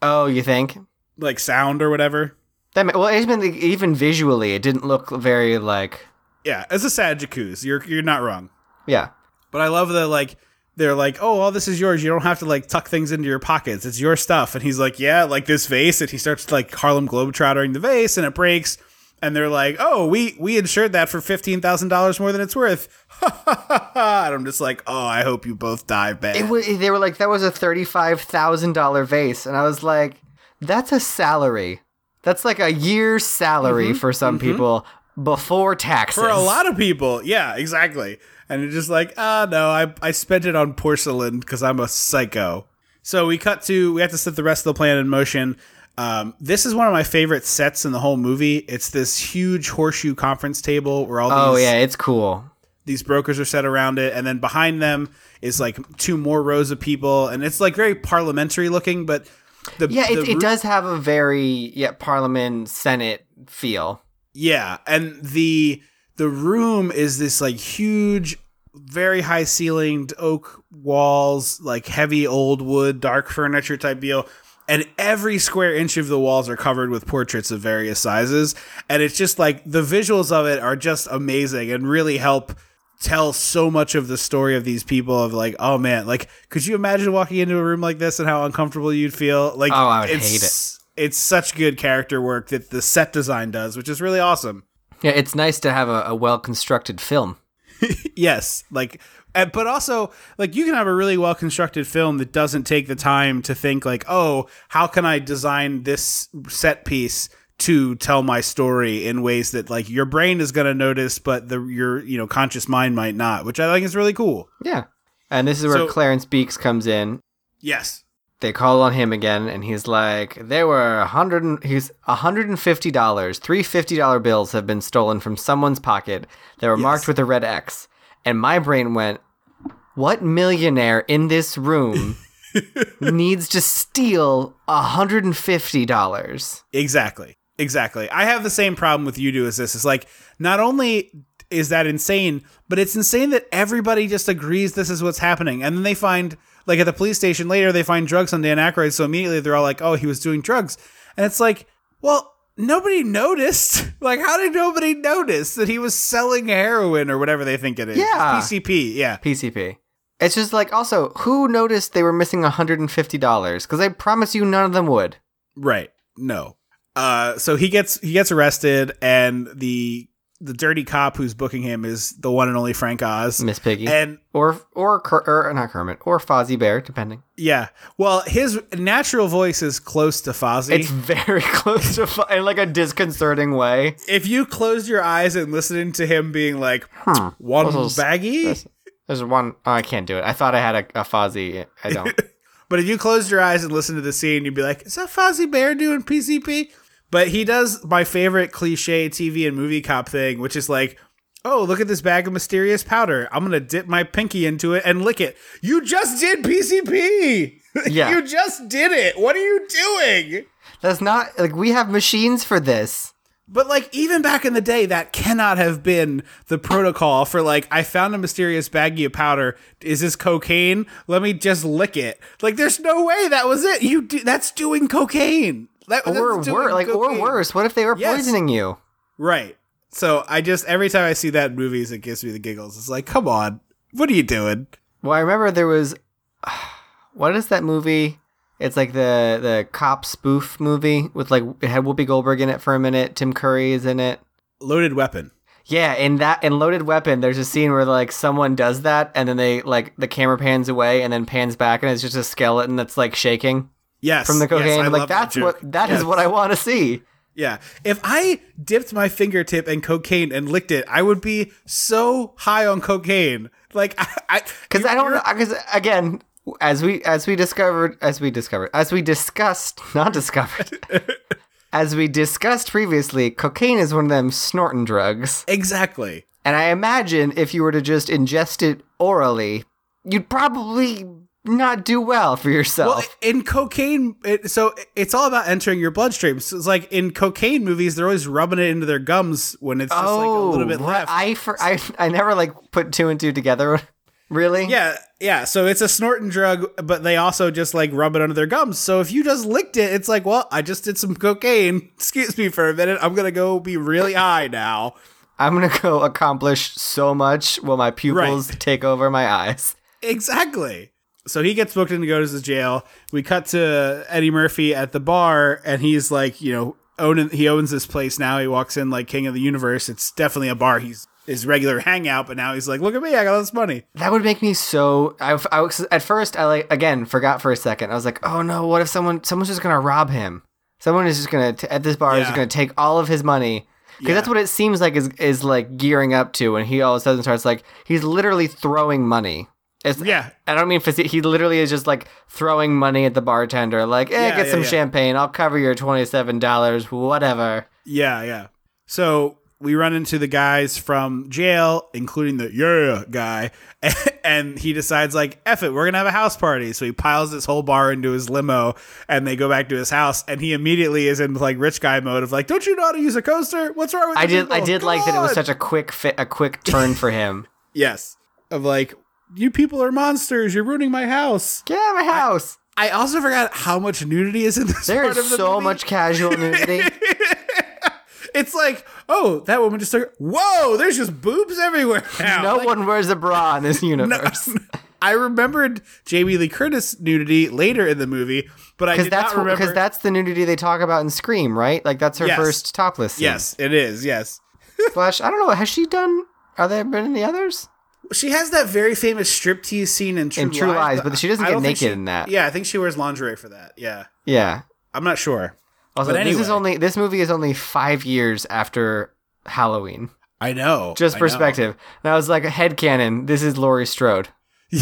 Oh, you think? like sound or whatever. That well, even even visually, it didn't look very like Yeah, as a sad jacuzzi. You're you're not wrong. yeah. But I love the like they're like, oh, all this is yours. You don't have to like tuck things into your pockets. It's your stuff. And he's like, yeah, like this vase. And he starts like Harlem Globetrottering the vase, and it breaks. And they're like, oh, we we insured that for fifteen thousand dollars more than it's worth. and I'm just like, oh, I hope you both die bad. It was, they were like, that was a thirty-five thousand dollar vase, and I was like, that's a salary. That's like a year's salary mm-hmm. for some mm-hmm. people before taxes. for a lot of people, yeah, exactly. And it's just like, ah, no, I I spent it on porcelain because I'm a psycho. So we cut to we have to set the rest of the plan in motion. Um, this is one of my favorite sets in the whole movie. It's this huge horseshoe conference table where all Oh yeah, it's cool. these brokers are set around it, and then behind them is like two more rows of people, and it's like very parliamentary looking, but the Yeah, the it, it roo- does have a very yeah Parliament Senate feel. Yeah, and the the room is this like huge, very high ceilinged oak walls, like heavy old wood, dark furniture type deal. And every square inch of the walls are covered with portraits of various sizes. And it's just like the visuals of it are just amazing and really help tell so much of the story of these people of like, oh man, like could you imagine walking into a room like this and how uncomfortable you'd feel? Like Oh, I would hate it. It's such good character work that the set design does, which is really awesome. Yeah, it's nice to have a, a well constructed film. Yes, like, but also like you can have a really well constructed film that doesn't take the time to think like, oh, how can I design this set piece to tell my story in ways that like your brain is going to notice, but the your you know conscious mind might not, which I think is really cool. Yeah, and this is where So- Clarence Beeks comes in. Yes. They call on him again, and he's like, "There were a hundred. He's a hundred and fifty dollars. Three fifty dollar bills have been stolen from someone's pocket. They were marked with a red X." And my brain went, "What millionaire in this room needs to steal a hundred and fifty dollars?" Exactly. Exactly. I have the same problem with you do as this. It's like not only is that insane, but it's insane that everybody just agrees this is what's happening. And then they find like at the police station later they find drugs on Dan Aykroyd, so immediately they're all like, Oh, he was doing drugs. And it's like, well, nobody noticed. like, how did nobody notice that he was selling heroin or whatever they think it is? Yeah. PCP, yeah. PCP. It's just like also, who noticed they were missing hundred and fifty dollars? Because I promise you, none of them would. Right. No. Uh, so he gets he gets arrested, and the the dirty cop who's booking him is the one and only Frank Oz. Miss Piggy, And or or Ker- or not Kermit, or Fozzie Bear, depending. yeah, well, his natural voice is close to Fozzie. It's very close to Fo- in like a disconcerting way. if you close your eyes and listen to him being like hmm. one This is- baggy, this- There's one oh, I can't do it. I thought I had a, a Fozzie. I don't. but if you close your eyes and listen to the scene, you'd be like, "Is that Fozzie Bear doing PCP?" But he does my favorite cliche TV and movie cop thing, which is like. Oh, look at this bag of mysterious powder. I'm going to dip my pinky into it and lick it. You just did PCP. Yeah. you just did it. What are you doing? That's not like we have machines for this. But like even back in the day, that cannot have been the protocol for like I found a mysterious baggie of powder. Is this cocaine? Let me just lick it. Like there's no way that was it. You do, that's doing cocaine. That, Or worse, like or worse. What if they were Yes. poisoning you? Right. So I just every time I see that in movies, it gives me the giggles. It's like, come on, what are you doing? Well, I remember there was what is that movie? It's like the the cop spoof movie with like it had Whoopi Goldberg in it for a minute. Tim Curry is in it. Loaded weapon. Yeah, in that in Loaded Weapon, there's a scene where like someone does that, and then they like the camera pans away and then pans back, and it's just a skeleton that's like shaking Yes. from the cocaine. I'm like that that's joke. what that is Yes. what I want to see. Yeah. If I dipped my fingertip in cocaine and licked it, I would be so high on cocaine. Like I Because I don't know. Because again, as we as we discovered, as we discovered, as we discussed, not discovered, as we discussed previously, cocaine is one of them snorting drugs. Exactly. And I imagine if you were to just ingest it orally, you'd probably not do well for yourself. Well, in cocaine, it, so it's all about entering your bloodstream. So it's like in cocaine movies, they're always rubbing it into their gums when it's just like a oh, little bit right. left. Oh, I, for, I I never like put two and two together. really? Yeah, yeah. So it's a snorting drug, but they also just like rub it under their gums. So if you just licked it, it's like, well, I just did some cocaine. Excuse me for a minute. I'm gonna go be really high now. I'm gonna go accomplish so much while my pupils Right. take over my eyes. Exactly. So he gets booked in to go to the jail. We cut to Eddie Murphy at the bar, and he's like, you know, owning he owns this place now. He walks in like king of the universe. It's definitely a bar. He's his regular hangout, but now he's like, look at me, I got all this money. That would make me so. I, I was at first. I like again forgot for a second. I was like, oh no, what if someone someone's just gonna rob him? Someone is just gonna t- at this bar is Yeah. just gonna take all of his money. Because Yeah. that's what it seems like is is like gearing up to, and he all of a sudden starts like he's literally throwing money. It's, Yeah. I don't mean physi- he literally is just like throwing money at the bartender, like, eh, Yeah, get yeah, some yeah. champagne, I'll cover your twenty seven dollars, whatever. Yeah, yeah. So we run into the guys from jail, including the yeah guy, and he decides like, "Eff it, we're gonna have a house party." So he piles this whole bar into his limo, and they go back to his house, and he immediately is in like rich guy mode of like, "Don't you know how to use a coaster? What's wrong with I did I did Come like that it was such a quick fit, a quick turn for him. yes of like, you people are monsters. You're ruining my house. Get out of my house. I also forgot how much nudity is in this. There part is of the so movie. much casual nudity. It's like, oh, that woman just took. Whoa, there's just boobs everywhere now. no Like, one wears a bra in this universe. I remembered Jamie Lee Curtis nudity later in the movie, but I did that's not remember. because that's the nudity they talk about in Scream, right? Like that's her Yes. first topless scene. yes, it is. Yes, Slash, I don't know. Has she done? Are there been any others? She has that very famous striptease scene in True, In True Lies, but she doesn't get naked she- in that. Yeah, I think she wears lingerie for that. Yeah, Yeah. I'm not sure. Also, But this is anyway. only this movie is only five years after Halloween. I know. Just I know. perspective. And I was like, a headcanon. This is Laurie Strode.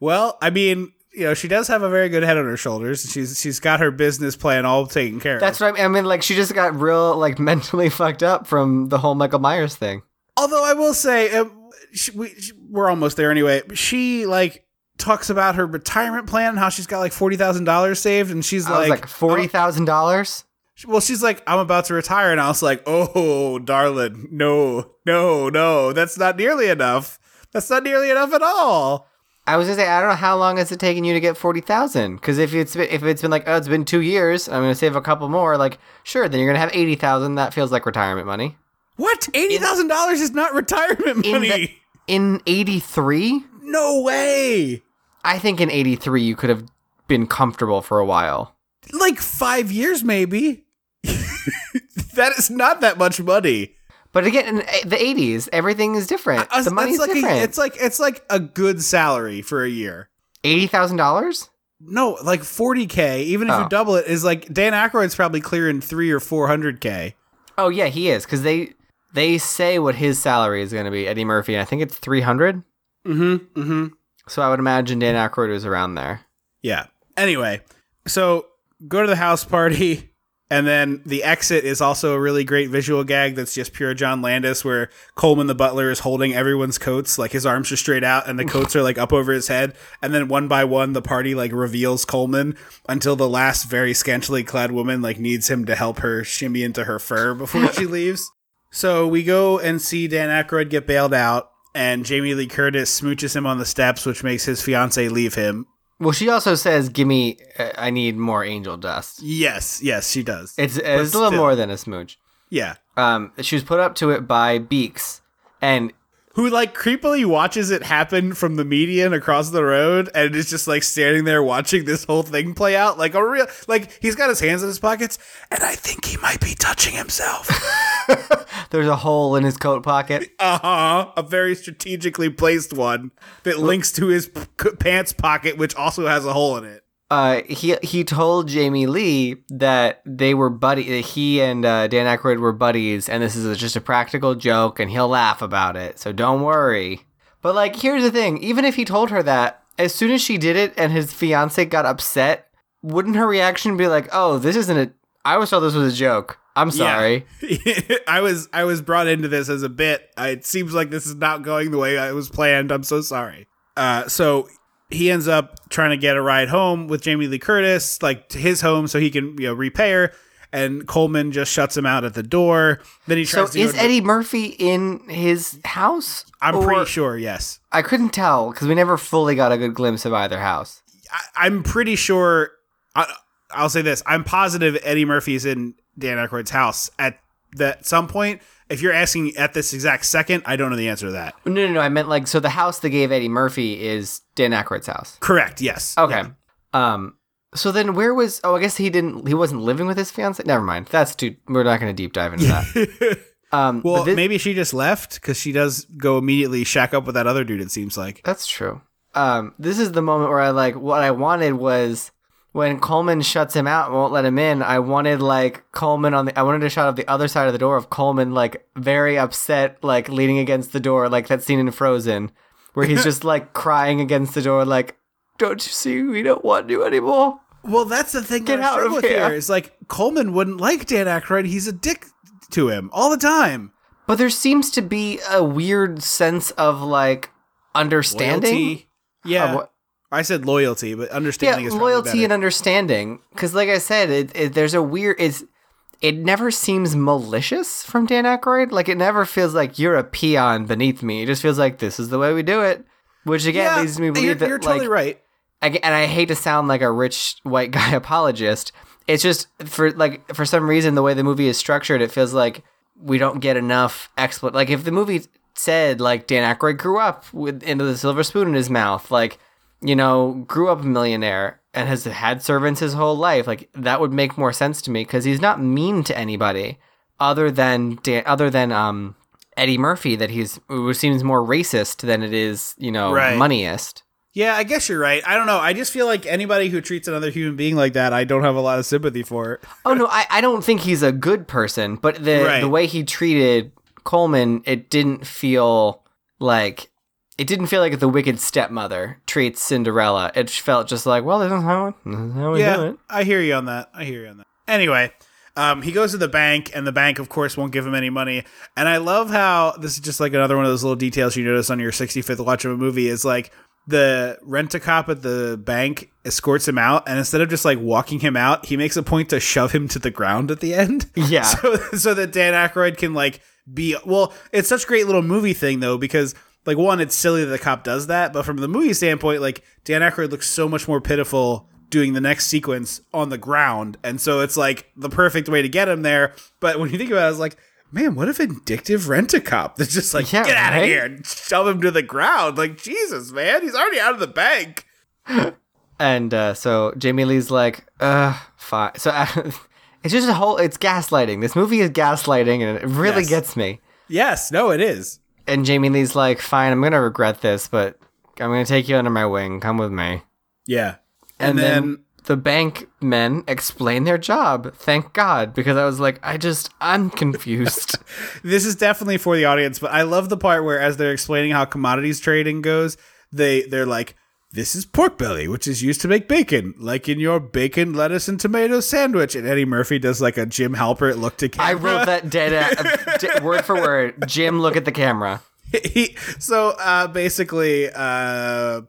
Well, I mean, you know, she does have a very good head on her shoulders. She's she's got her business plan all taken care That's of. That's right. I mean, like she just got real like mentally fucked up from the whole Michael Myers thing. Although I will say, uh, she, we, we're almost there anyway. She like talks about her retirement plan, and how she's got like forty thousand dollars saved, and she's I was like, like forty thousand dollars. Oh. Well, she's like, I'm about to retire, and I was like, oh, darling, no, no, no, that's not nearly enough. That's not nearly enough at all. I was gonna say I don't know how long has it taken you to get forty thousand? Because if it's been, if it's been like oh it's been two years, I'm gonna save a couple more. Like sure, then you're gonna have eighty thousand. That feels like retirement money. What? Eighty thousand dollars is not retirement money. In eighty three, no way. I think in eighty three you could have been comfortable for a while. Like five years, maybe. that is not that much money. But again, in eh, the eighties, everything is different. Uh, the money's like different. A, it's like it's like a good salary for a year. eighty thousand dollars. No, like 40k. Even if Oh. you double it, is like Dan Aykroyd's probably clearing three or 400k. Oh yeah, he is because they they say what his salary is going to be. Eddie Murphy, I think it's three hundred. Mm-hmm. Mm-hmm. So I would imagine Dan Aykroyd was around there. Yeah. Anyway, so go to the house party, And then the exit is also a really great visual gag that's just pure John Landis, where Coleman the butler is holding everyone's coats, like his arms are straight out and the coats are like up over his head. And then one by one, the party like reveals Coleman until the last very scantily clad woman like needs him to help her shimmy into her fur before she leaves. So we go and see Dan Aykroyd get bailed out, and Jamie Lee Curtis smooches him on the steps, which makes his fiance leave him. Well, she also says, "Give me, uh, I need more angel dust." Yes, yes, she does. It's it's a little more than a smooch. yeah. Um, she was put up to it by Beeks, and Who like creepily watches it happen from the median across the road and is just like standing there watching this whole thing play out like a real like he's got his hands in his pockets and I think he might be touching himself. there's a hole in his coat pocket. uh-huh. A very strategically placed one that links to his p- pants pocket which also has a hole in it. Uh, he he told Jamie Lee that they were buddy. that He and uh, Dan Aykroyd were buddies, and this is just a practical joke, and he'll laugh about it. So don't worry. But like, here's the thing: even if he told her that, as soon as she did it, and his fiance got upset, wouldn't her reaction be like, "Oh, this isn't a. I always thought this was a joke. I'm sorry." Yeah. I was I was brought into this as a bit. It seems like this is not going the way I was planned. I'm so sorry. Uh, so he ends up trying to get a ride home with Jamie Lee Curtis, like to his home, so he can you know repay her. And Coleman just shuts him out at the door. Then he So tries to. go is to- Eddie Murphy in his house? I'm Or- pretty sure. Yes, I couldn't tell because we never fully got a good glimpse of either house. I, I'm pretty sure. I, I'll say this: I'm positive Eddie Murphy's in Dan Aykroyd's house at that some point. If you're asking at this exact second, I don't know the answer to that. No, no, no. I meant like so the house that gave Eddie Murphy is Dan Aykroyd's house. Correct. Yes. Okay. Um. So then, where was? Oh, I guess he didn't. He wasn't living with his fiance. Never mind. That's too. We're not going to deep dive into that. Um. Well, but thi- maybe she just left because she does go immediately shack up with that other dude. It seems like. that's true. Um. This is the moment where I like what I wanted was when Coleman shuts him out and won't let him in. I wanted like Coleman on the. I wanted a shot of the other side of the door of Coleman like very upset, like leaning against the door, like that scene in Frozen, where he's just like crying against the door, like, "Don't you see? We don't want you anymore." Well, that's the thing. Get that I out of with here. Is like Coleman wouldn't like Dan Aykroyd. He's a dick to him all the time. But there seems to be a weird sense of like understanding. Loyalty. Yeah, Uh, what- I said loyalty, but Yeah, understanding is probably loyalty and understanding. Because, like I said, it, it, there's a weird. It's it never seems malicious from Dan Aykroyd. Like it never feels like you're a peon beneath me. It just feels like this is the way we do it. Which again yeah, leads me to you're, believe that you're like, totally right. I, and I hate to sound like a rich white guy apologist. It's just for like for some reason the way the movie is structured, it feels like we don't get enough expl. Like if the movie said like Dan Aykroyd grew up with into the silver spoon in his mouth, like you know grew up a millionaire and has had servants his whole life, like that would make more sense to me because he's not mean to anybody other than Dan, other than um Eddie Murphy that he's who seems more racist than it is you know Right. moneyist. Yeah, I guess you're right. I don't know. I just feel like anybody who treats another human being like that, I don't have a lot of sympathy for. It. Oh no, I, I don't think he's a good person, but the Right. the way he treated Coleman, it didn't feel like it didn't feel like the wicked stepmother treats Cinderella. It felt just like, well, this is how, this is how we do yeah, it. I hear you on that. I hear you on that. Anyway, um, he goes to the bank, and the bank, of course, won't give him any money. And I love how this is just like another one of those little details you notice on your 65th watch of a movie is like the rent a cop at the bank escorts him out, and instead of just like walking him out, he makes a point to shove him to the ground at the end. Yeah. So, so that Dan Aykroyd can like be well. It's such a great little movie thing though because like one, it's silly that the cop does that, but from the movie standpoint, like Dan Aykroyd looks so much more pitiful doing the next sequence on the ground, and so it's like the perfect way to get him there. But when you think about it, it's like. Man, what a vindictive rent a cop that's just like, Yeah, get out of right? here and shove him to the ground. Like, Jesus, man, he's already out of the bank. And uh, so Jamie Lee's like, uh, fine. So it's just a whole, it's gaslighting. This movie is gaslighting, and it really Yes. gets me. Yes, no, it is. And Jamie Lee's like, fine, I'm gonna regret this, but I'm gonna take you under my wing. Come with me. Yeah. And, And, then, then, the bank men explain their job. Thank God, because I was like, I just, I'm confused. this is definitely for the audience, but I love the part where as they're explaining how commodities trading goes, they they're like this is pork belly, which is used to make bacon, like in your bacon, lettuce, and tomato sandwich. And Eddie Murphy does like a Jim Halpert look to camera. I wrote that dead uh, word for word. Jim, look at the camera. he, so uh, basically, uh,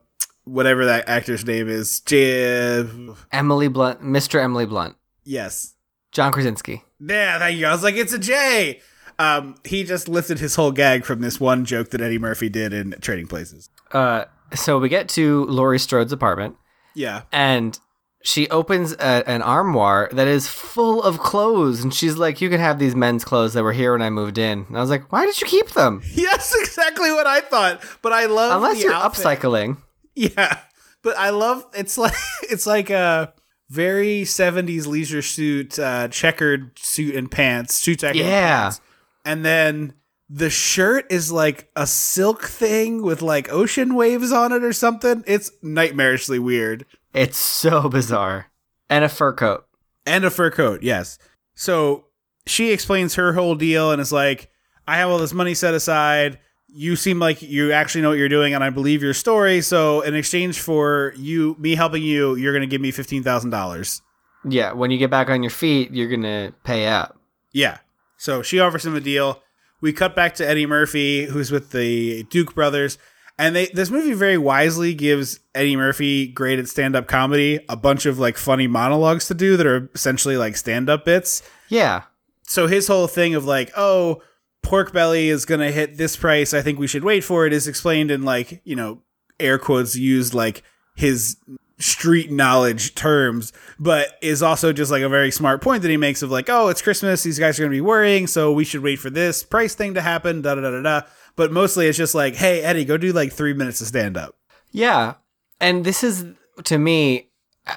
whatever that actor's name is, Jim. Emily Blunt, Mr. Emily Blunt, Yes. John Krasinski. Yeah, thank you. I was like, it's a J. Um, he just lifted his whole gag from this one joke that Eddie Murphy did in Trading Places. Uh, so we get to Laurie Strode's apartment, Yeah. and she opens a, an armoire that is full of clothes, and she's like, "You can have these men's clothes that were here when I moved in." And I was like, "Why did you keep them? Yes, exactly what I thought. But I love Unless you're outfit. upcycling." Yeah, but I love it's like it's like a very '70s leisure suit, uh, checkered suit and pants, suit jacket. and Yeah. pants. and then the shirt is like a silk thing with like ocean waves on it or something. It's nightmarishly weird. It's so bizarre. And a fur coat. and a fur coat. Yes. So she explains her whole deal and is like, "I have all this money set aside. You seem like you actually know what you're doing, and I believe your story. So in exchange for you, me helping you, you're gonna give me fifteen thousand dollars. Yeah, when you get back on your feet, you're gonna pay up. Yeah. So she offers him a deal. We cut back to Eddie Murphy, who's with the Duke brothers. And they this movie very wisely gives Eddie Murphy great at stand-up comedy a bunch of like funny monologues to do that are essentially like stand-up bits. Yeah. so his whole thing of like, oh, pork belly is gonna hit this price. I think we should wait for it. Is explained in like you know air quotes used like his street knowledge terms, but is also just like a very smart point that he makes of like, oh, it's Christmas. These guys are gonna be worrying, so we should wait for this price thing to happen. Da da da da da. But mostly it's just like, hey Eddie, go do like three minutes of stand up. Yeah. And this is, to me,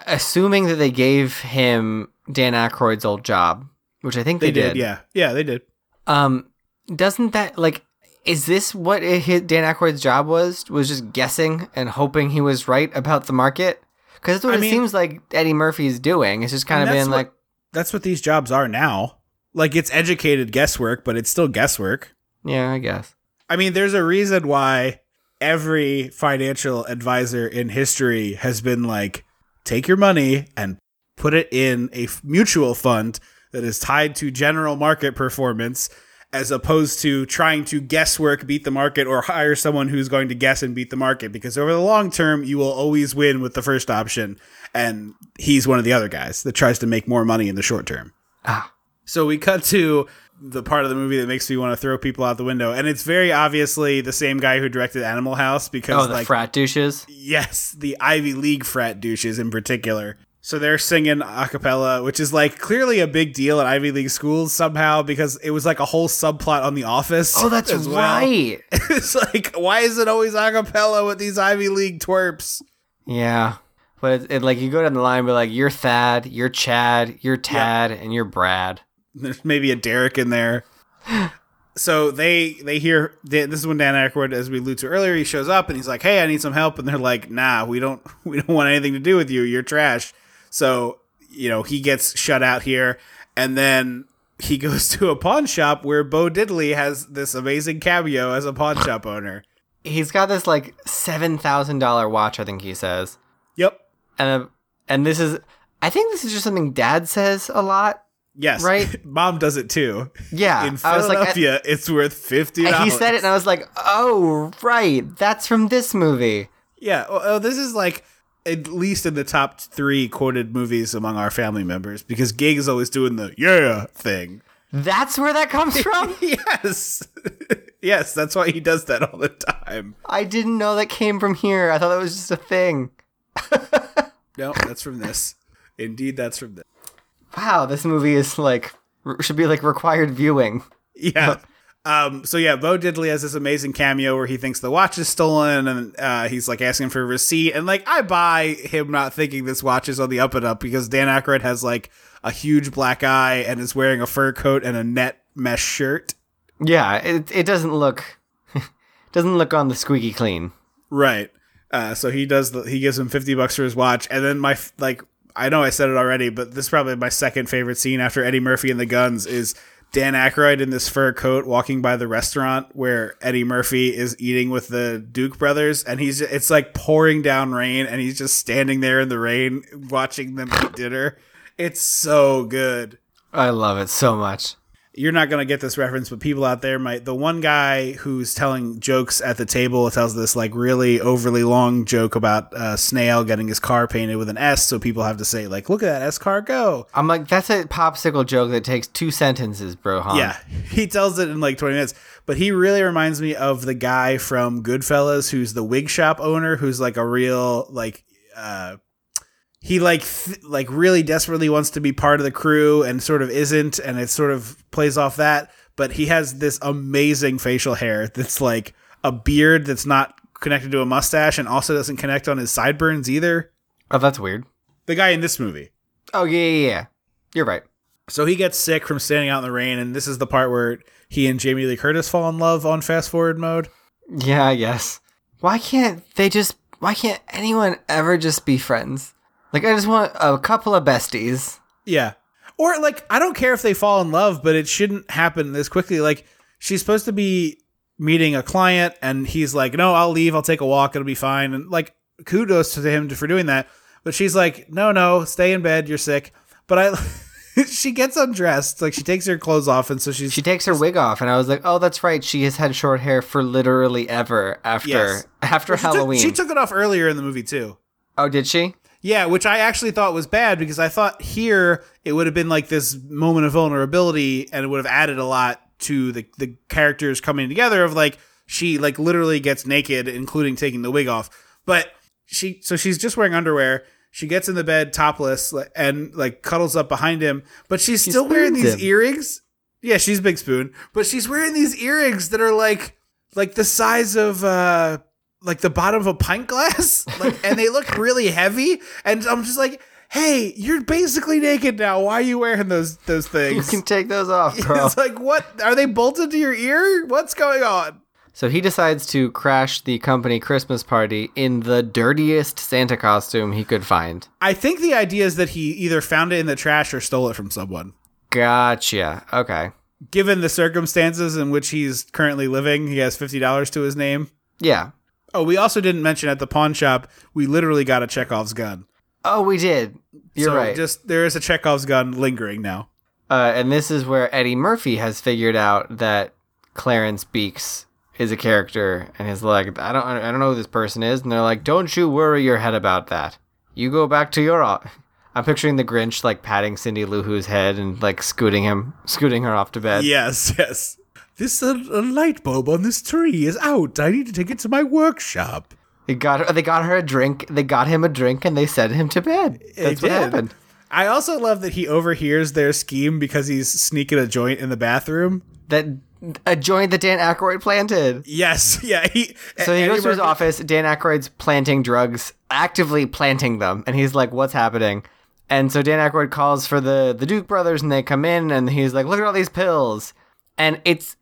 assuming that they gave him Dan Aykroyd's old job, which I think they, They did, yeah, yeah, they did. Um, doesn't that, like, is this what it, Dan Aykroyd's job was? Was just guessing and hoping he was right about the market? Because that's what I it mean- seems like Eddie Murphy's doing. It's just kind of what- like, That's what these jobs are now. Like it's educated guesswork, but it's still guesswork. yeah, I guess. I mean, there's a reason why every financial advisor in history has been like, take your money and put it in a mutual fund that is tied to general market performance, as opposed to trying to guesswork beat the market or hire someone who's going to guess and beat the market. Because over the long term, you will always win with the first option. And he's one of the other guys that tries to make more money in the short term. Ah. So we cut to the part of the movie that makes me want to throw people out the window, and it's very obviously the same guy who directed Animal House because, Oh, the like, frat douches? yes, the Ivy League frat douches in particular. So they're singing a cappella, which is like clearly a big deal at Ivy League schools somehow because it was like a whole subplot on The Office. Oh, that's well. right. it's like, why is it always a cappella with these Ivy League twerps? Yeah. But it, it, like you go down the line, but like you're Thad, you're Chad, you're Tad, and you're Brad. There's maybe a Derek in there. So they they hear this is when Dan Aykroyd, as we alluded to earlier, he shows up and he's like, "Hey, I need some help," and they're like, "Nah, we don't we don't want anything to do with you. You're trash." So you know he gets shut out here, and then he goes to a pawn shop where Bo Diddley has this amazing cameo as a pawn shop owner. He's got this like seven thousand dollar watch, I think he says, Yep. and uh, and this is, I think this is just something Dad says a lot. Yes. Right? Mom does it too. Yeah, In I was like, Philadelphia, it's worth fifty. He said it, and I was like, "Oh, right, that's from this movie." Yeah, well, oh, this is like at least in the top three quoted movies among our family members because Gig is always doing the yeah thing. That's where that comes from. yes, yes, that's why he does that all the time. I didn't know that came from here. I thought that was just a thing. No, that's from this. Indeed, that's from this. Wow, this movie is like should be like required viewing. Yeah. Um, so yeah, Bo Diddley has this amazing cameo where he thinks the watch is stolen, and uh, he's like asking for a receipt, and like I buy him not thinking this watch is on the up and up because Dan Aykroyd has like a huge black eye and is wearing a fur coat and a net mesh shirt. Yeah, it it doesn't look doesn't look on the squeaky clean. Right. Uh, so he does. The, he gives him fifty bucks for his watch, and then my like. I know I said it already, but this is probably my second favorite scene after Eddie Murphy and the guns is Dan Aykroyd in this fur coat walking by the restaurant where Eddie Murphy is eating with the Duke brothers, and he's it's like pouring down rain, and he's just standing there in the rain watching them eat dinner. It's so good. I love it so much. You're not gonna get this reference, but people out there might. The one guy who's telling jokes at the table tells this like really overly long joke about uh, Snail getting his car painted with an S, so people have to say like, "Look at that S car go!" I'm like, that's a popsicle joke that takes two sentences, bro. Han. Yeah, he tells it in like 20 minutes. But he really reminds me of the guy from Goodfellas who's the wig shop owner who's like a real like uh he like th- like really desperately wants to be part of the crew and sort of isn't and it sort of plays off that, but he has this amazing facial hair that's like a beard that's not connected to a mustache and also doesn't connect on his sideburns either. Oh, that's weird. The guy in this movie. Oh yeah, yeah, yeah. You're right. So he gets sick from standing out in the rain, and this is the part where he and Jamie Lee Curtis fall in love on fast forward mode. Yeah, I guess. Why can't they just? Why can't anyone ever just be friends? Like, I just want a couple of besties. Yeah. Or like I don't care if they fall in love, but it shouldn't happen this quickly. Like she's supposed to be meeting a client and he's like, "No, I'll leave. I'll take a walk. It'll be fine." And like kudos to him for doing that. But she's like, "No, no, stay in bed. You're sick." But I she gets undressed, like she takes her clothes off and so she's She takes her wig off, and I was like, "Oh, that's right. She has had short hair for literally ever after Yes. after She took- Halloween." she took it off earlier in the movie too. oh, did she? Yeah, which I actually thought was bad because I thought here it would have been like this moment of vulnerability and it would have added a lot to the the characters coming together of like she like literally gets naked including taking the wig off. But she so she's just wearing underwear. She gets in the bed topless and like cuddles up behind him, but she's still wearing these him. earrings. Yeah, she's Big Spoon, but she's wearing these earrings that are like like the size of uh like the bottom of a pint glass, like, and they look really heavy. And I'm just like, hey, you're basically naked now. Why are you wearing those those things? You can take those off, bro. it's like, what are they bolted to your ear? What's going on? So he decides to crash the company Christmas party in the dirtiest Santa costume he could find. I think the idea is that he either found it in the trash or stole it from someone. Gotcha. Okay. Given the circumstances in which he's currently living, he has fifty dollars to his name. Yeah. Oh, we also didn't mention at the pawn shop, we literally got a Chekhov's gun. Oh, we did. You're so right. Just there is a Chekhov's gun lingering now. Uh, and this is where Eddie Murphy has figured out that Clarence Beeks is a character, and he's like, I don't, I don't know who this person is, and they're like, don't you worry your head about that. You go back to your. o-" I'm picturing the Grinch like patting Cindy Lou Who's head and like scooting him, scooting her off to bed. Yes, yes. This uh, light bulb on this tree is out. I need to take it to my workshop. They got her. They got her a drink. They got him a drink, and they sent him to bed. That's what happened. I also love that he overhears their scheme because he's sneaking a joint in the bathroom. That a joint that Dan Aykroyd planted. Yes, yeah. He So he Eddie goes to his Murphy- office. Dan Aykroyd's planting drugs, actively planting them, and he's like, "What's happening?" And so Dan Aykroyd calls for the the Duke brothers, and they come in, and he's like, "Look at all these pills," and it's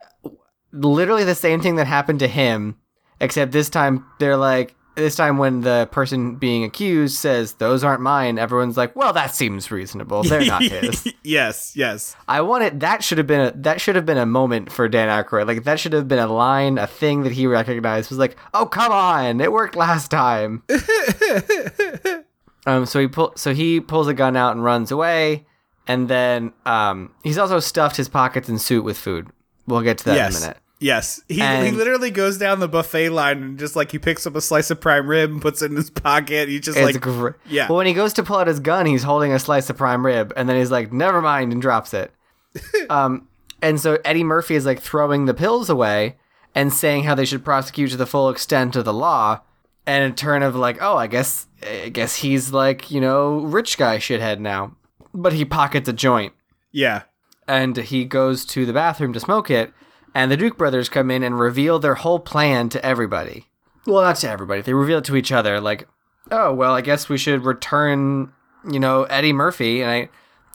literally the same thing that happened to him, except this time they're like. This time, when the person being accused says those aren't mine, everyone's like, "Well, that seems reasonable. They're not his." yes, yes. I wanted that should have been a that should have been a moment for Dan Aykroyd. Like that should have been a line, a thing that he recognized. Was like, oh come on, it worked last time. um, so he pull so he pulls a gun out and runs away, and then um, he's also stuffed his pockets and suit with food. We'll get to that yes. in a minute. Yes. He, he literally goes down the buffet line and just like he picks up a slice of prime rib and puts it in his pocket. He just like gr- yeah. But when he goes to pull out his gun, he's holding a slice of prime rib, and then he's like, "Never mind," and drops it. um, and so Eddie Murphy is like throwing the pills away and saying how they should prosecute to the full extent of the law. And in turn of like, oh, I guess, I guess he's like, you know, rich guy shithead now. But he pockets a joint yeah. and he goes to the bathroom to smoke it, and the Duke brothers come in and reveal their whole plan to everybody. Well, not to everybody. They reveal it to each other, like, "Oh, well, I guess we should return, you know, Eddie Murphy." And I,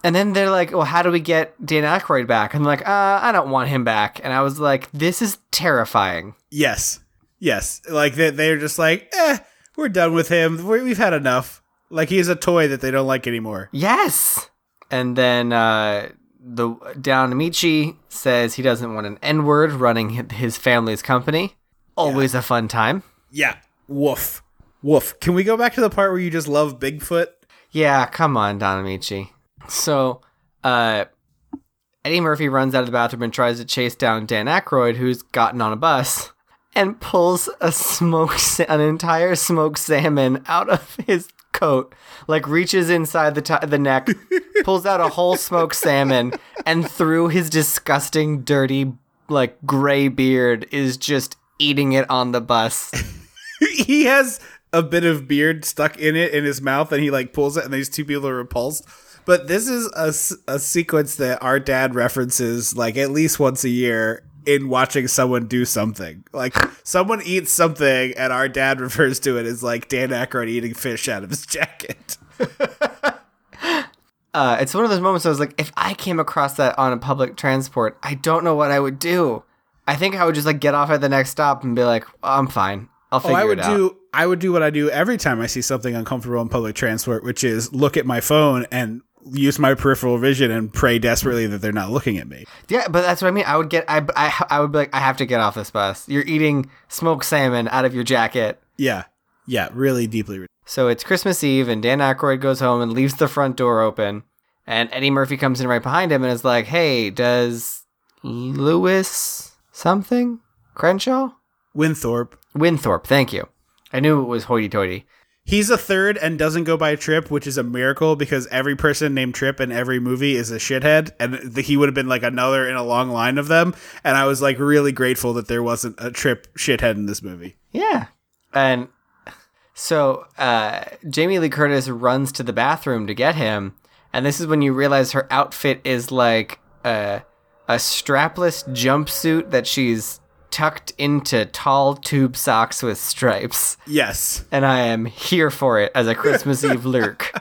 and then they're like, "Well, how do we get Dan Aykroyd back?" And I'm like, "Uh, I don't want him back." And I was like, "This is terrifying." Yes. Yes. Like they they're just like, eh, we're done with him. we we've had enough. Like he's a toy that they don't like anymore. Yes. And then uh, the Don Ameche says he doesn't want an N word running his family's company. Always a fun time. Yeah. Woof. Woof. Can we go back to the part where you just love Bigfoot? Yeah, come on, Don Ameche. So, uh, Eddie Murphy runs out of the bathroom and tries to chase down Dan Aykroyd, who's gotten on a bus, and pulls a smoke, sa- an entire smoked salmon out of his coat. Like reaches inside the t- the neck, pulls out a whole smoked salmon, and through his disgusting, dirty, like gray beard, is just eating it on the bus. he has a bit of beard stuck in it in his mouth and he like pulls it and these two people are repulsed but this is a, a sequence that our dad references like at least once a year in watching someone do something like someone eats something and our dad refers to it as like dan Aykroyd eating fish out of his jacket uh, it's one of those moments I was like, if I came across that on a public transport, I don't know what I would do. I think I would just like get off at the next stop and be like, I'm fine. I'll figure oh i would it out. do i would do what i do every time i see something uncomfortable in public transport which is look at my phone and use my peripheral vision and pray desperately that they're not looking at me yeah, but that's what I mean. I would get, I, I, I would be like, I have to get off this bus. You're eating smoked salmon out of your jacket. yeah yeah really deeply So it's Christmas Eve, and Dan Aykroyd goes home and leaves the front door open. And Eddie Murphy comes in right behind him and is like, "Hey, does Louis something Crenshaw winthorpe Winthorpe? Thank you. I knew it was hoity-toity. He's a third and doesn't go by Trip, which is a miracle because every person named Trip in every movie is a shithead, and he would have been like another in a long line of them. And I was like really grateful that there wasn't a Trip shithead in this movie. Yeah. And so uh, Jamie Lee Curtis runs to the bathroom to get him, and this is when you realize her outfit is like a, a strapless jumpsuit that she's tucked into tall tube socks with stripes. Yes, And I am here for it as a Christmas Eve lurk.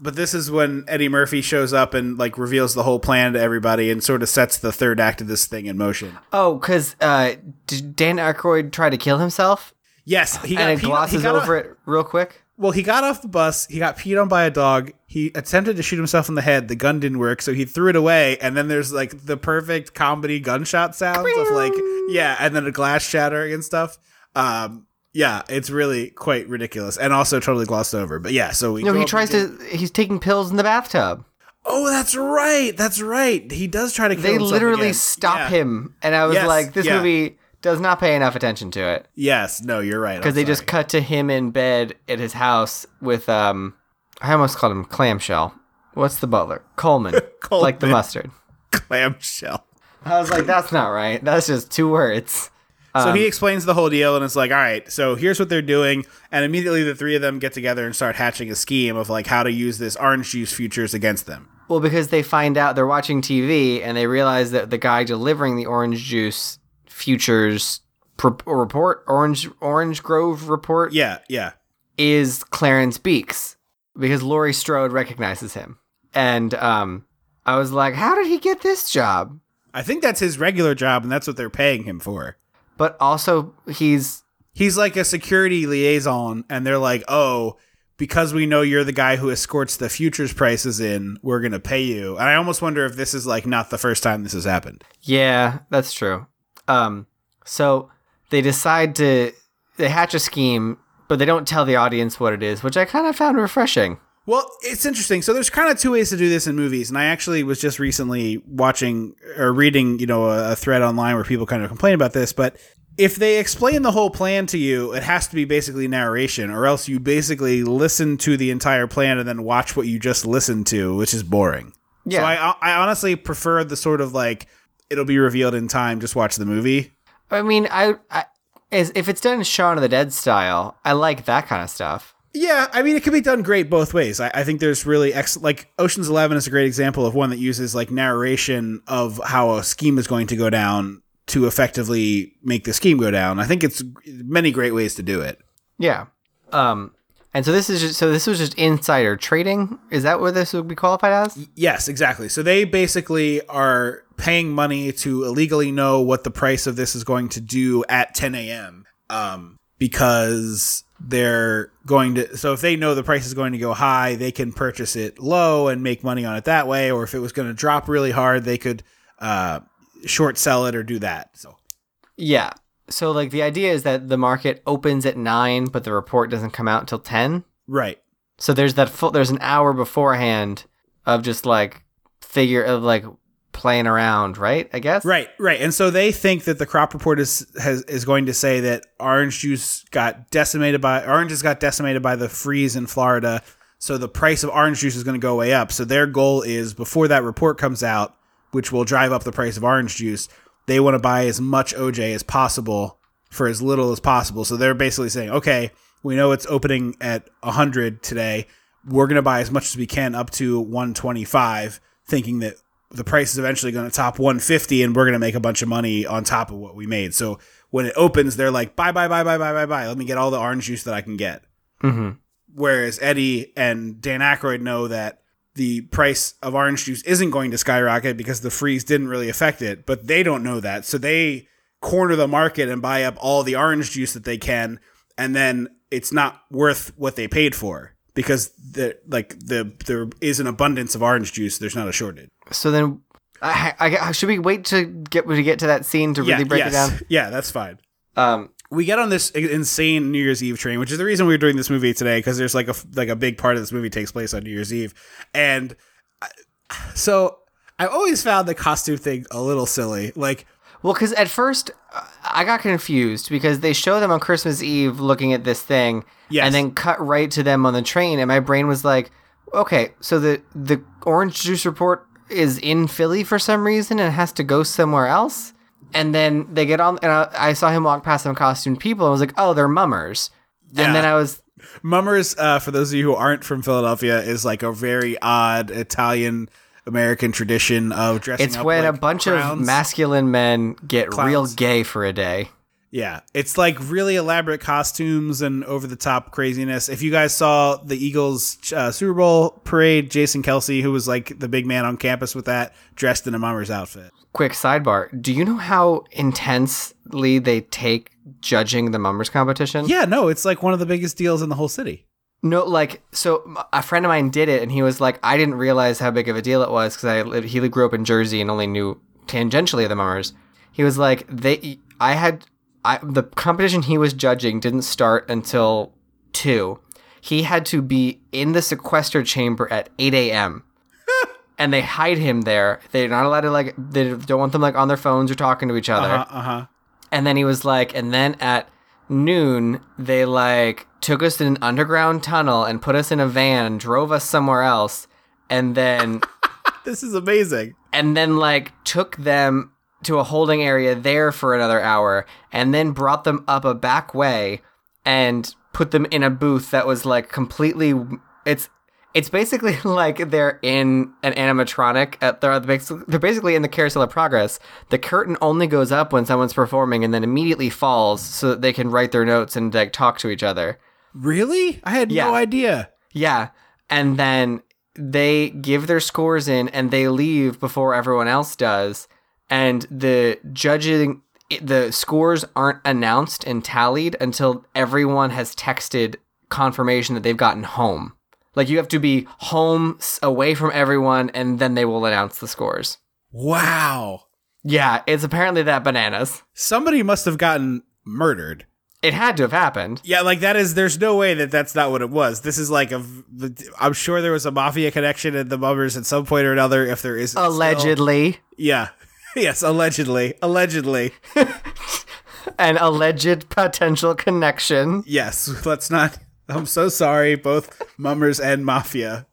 but this is when Eddie Murphy shows up and like reveals the whole plan to everybody and sort of sets the third act of this thing in motion. Oh, because uh, did Dan Aykroyd try to kill himself? Yes, he got And it peed- he glosses got over a- it real quick. Well, he got off the bus. He got peed on by a dog. He attempted to shoot himself in the head. The gun didn't work, so he threw it away. And then there's like the perfect comedy gunshot sounds of like, yeah, and then a glass shattering and stuff. Um, yeah, it's really quite ridiculous and also totally glossed over. But yeah, so we No, he tries to. He's taking pills in the bathtub. Oh, that's right. That's right. He does try to kill They literally again. stop Yeah. him, and I was Yes, like, "This yeah. movie does not pay enough attention to it." Yes, no, you're right. because they just cut to him in bed at his house with um I almost called him clamshell. What's the butler? Coleman. Coleman. Like the mustard. clamshell. I was like, that's not right. That's just two words. So Um, he explains the whole deal, and it's like, all right, so here's what they're doing, and immediately the three of them get together and start hatching a scheme of like how to use this orange juice futures against them. Well, because they find out they're watching TV and they realize that the guy delivering the orange juice futures report, Orange Orange Grove report, Yeah, yeah. is Clarence Beeks because Laurie Strode recognizes him. And um, I was like, how did he get this job? I think that's his regular job, and that's what they're paying him for. But also, he's He's like a security liaison, and they're like, oh, because we know you're the guy who escorts the futures prices in, we're gonna pay you. And I almost wonder if this is like not the first time this has happened. Yeah, that's true. Um, so they decide to they hatch a scheme, but they don't tell the audience what it is, which I kind of found refreshing. Well, it's interesting. So there's kind of two ways to do this in movies, and I actually was just recently watching or reading, you know, a, a thread online where people kind of complain about this. But if they explain the whole plan to you, it has to be basically narration, or else you basically listen to the entire plan and then watch what you just listened to, which is boring. Yeah. So I, I honestly prefer the sort of like it'll be revealed in time. Just watch the movie. I mean, I, I as if it's done in Shaun of the Dead style, I like that kind of stuff. Yeah, I mean, it can be done great both ways. I, I think there's really ex- like Ocean's Eleven is a great example of one that uses like narration of how a scheme is going to go down to effectively make the scheme go down. I think it's many great ways to do it. Yeah. Um, and so this is just so this was just insider trading. Is that what this would be qualified as? Yes, exactly. So they basically are paying money to illegally know what the price of this is going to do at 10 a.m. Um, because they're going to so if they know the price is going to go high, they can purchase it low and make money on it that way. Or if it was going to drop really hard, they could uh, short sell it or do that. So Yeah. So like the idea is that the market opens at nine, but the report doesn't come out until ten. right, So there's that full, there's an hour beforehand of just like figure of like playing around, right? I guess. right, right. And so they think that the crop report is has is going to say that orange juice got decimated by oranges got decimated by the freeze in Florida. So the price of orange juice is going to go way up. So their goal is before that report comes out, which will drive up the price of orange juice, they want to buy as much OJ as possible for as little as possible. So they're basically saying, okay, we know it's opening at 100 today. We're going to buy as much as we can up to 125, thinking that the price is eventually going to top 150 and we're going to make a bunch of money on top of what we made. So when it opens, they're like, buy, buy, buy, buy, buy, buy, buy. Let me get all the orange juice that I can get. Mm-hmm. Whereas Eddie and Dan Aykroyd know that the price of orange juice isn't going to skyrocket because the freeze didn't really affect it, but they don't know that. So they corner the market and buy up all the orange juice that they can, and then it's not worth what they paid for because the like the there is an abundance of orange juice. There's not a shortage. So then, I, I, should we wait to get to get to that scene to really break yes. it down? Yeah, that's fine. Um, we get on this insane New Year's Eve train, which is the reason we are doing this movie today because there's like a like a big part of this movie takes place on New Year's Eve, and I, so I always found the costume thing a little silly. Like, well, because at first uh, I got confused because they show them on Christmas Eve looking at this thing, Yes. and then cut right to them on the train, and my brain was like, okay, so the the orange juice report is in Philly for some reason and has to go somewhere else. And then they get on, and I, I saw him walk past some costumed people, and I was like, "Oh, they're mummers." Yeah. And then I was, Mummers, uh, for those of you who aren't from Philadelphia, is like a very odd Italian American tradition of dressing it's when a like bunch of masculine men get real gay for a day. Yeah, it's like really elaborate costumes and over the top craziness. If you guys saw the Eagles uh, Super Bowl parade, Jason Kelce, who was like the big man on campus with that, dressed in a mummer's outfit. Quick sidebar: Do you know how intensely they take judging the mummers competition? Yeah, no, it's like one of the biggest deals in the whole city. No, like so a friend of mine did it, and he was like, I didn't realize how big of a deal it was because I lived, he grew up in Jersey and only knew tangentially the mummers. He was like, they, I had, I the competition he was judging didn't start until two. He had to be in the sequester chamber at eight a.m. and they hide him there. They're not allowed to like. They don't want them like on their phones or talking to each other. Uh huh. And then he was like, and then at noon, they like took us in an underground tunnel and put us in a van and drove us somewhere else. And then, This is amazing. and then like took them to a holding area there for another hour and then brought them up a back way and put them in a booth that was like completely, it's, it's basically like they're in an animatronic. At they're basically, they're basically in the Carousel of Progress. The curtain only goes up when someone's performing and then immediately falls so that they can write their notes and like talk to each other. Really? I had Yeah. no idea. Yeah, and then they give their scores in and they leave before everyone else does. And the judging, the scores aren't announced and tallied until everyone has texted confirmation that they've gotten home. Like you have to be home away from everyone, and then they will announce the scores. Wow. Yeah, it's apparently that bananas. Somebody must have gotten murdered. It had to have happened. Yeah, like that is. There's no way that that's not what it was. This is like a. I'm sure there was a mafia connection in the Mummers at some point or another. If there isn't, still. Allegedly. Yeah. Yes, allegedly. Allegedly. An alleged potential connection. Yes. Let's not. I'm so sorry, both Mummers and Mafia.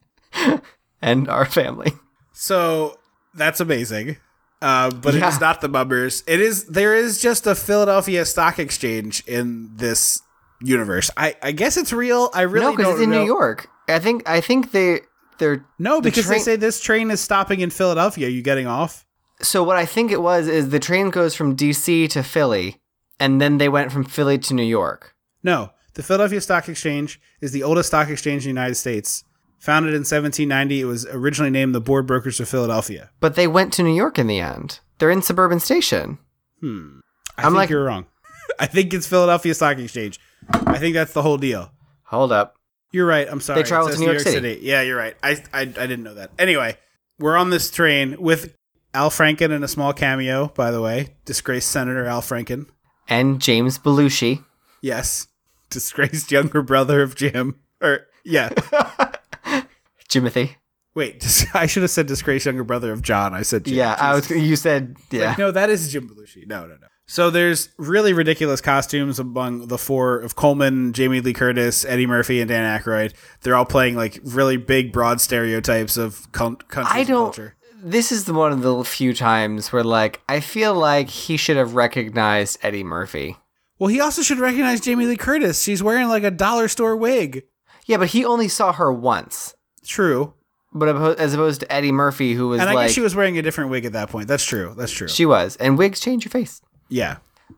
And our family. So that's amazing. Uh, but it Yeah. is not the Mummers. It is. There is just a Philadelphia Stock Exchange in this universe. I, I guess it's real. I really no, because it's in know. New York. I think I think they they're No, the because they say this train is stopping in Philadelphia. Are you getting off? So what I think it was is the train goes from D.C. to Philly, and then they went from Philly to New York. No, the Philadelphia Stock Exchange is the oldest stock exchange in the United States. Founded in 1790, it was originally named the Board Brokers of Philadelphia. But they went to New York in the end. They're in Suburban Station. Hmm. I I'm think like- you're wrong. I think it's Philadelphia Stock Exchange. I think that's the whole deal. Hold up. You're right. I'm sorry. They travel It to New York City. Yeah, you're right. I, I I didn't know that. Anyway, we're on this train with Al Franken in a small cameo. By the way, disgraced Senator Al Franken. And James Belushi. Yes, disgraced younger brother of Jim. Or yeah. Jimothy. Wait, dis- I should have said disgraced younger brother of John. I said Jim. Yeah, I was. Jesus. You said yeah. Like, no, that is Jim Belushi. No, no, no. So there's really ridiculous costumes among the four of Coleman, Jamie Lee Curtis, Eddie Murphy, and Dan Aykroyd. They're all playing like really big, broad stereotypes of con- don't. culture. This is the one of the few times where, like, I feel like he should have recognized Eddie Murphy. Well, he also should recognize Jamie Lee Curtis. She's wearing like a dollar store wig. Yeah, but he only saw her once. True. But as opposed to Eddie Murphy, who was And I like guess she was wearing a different wig at that point. That's true. That's true. she was, and wigs change your face. yeah.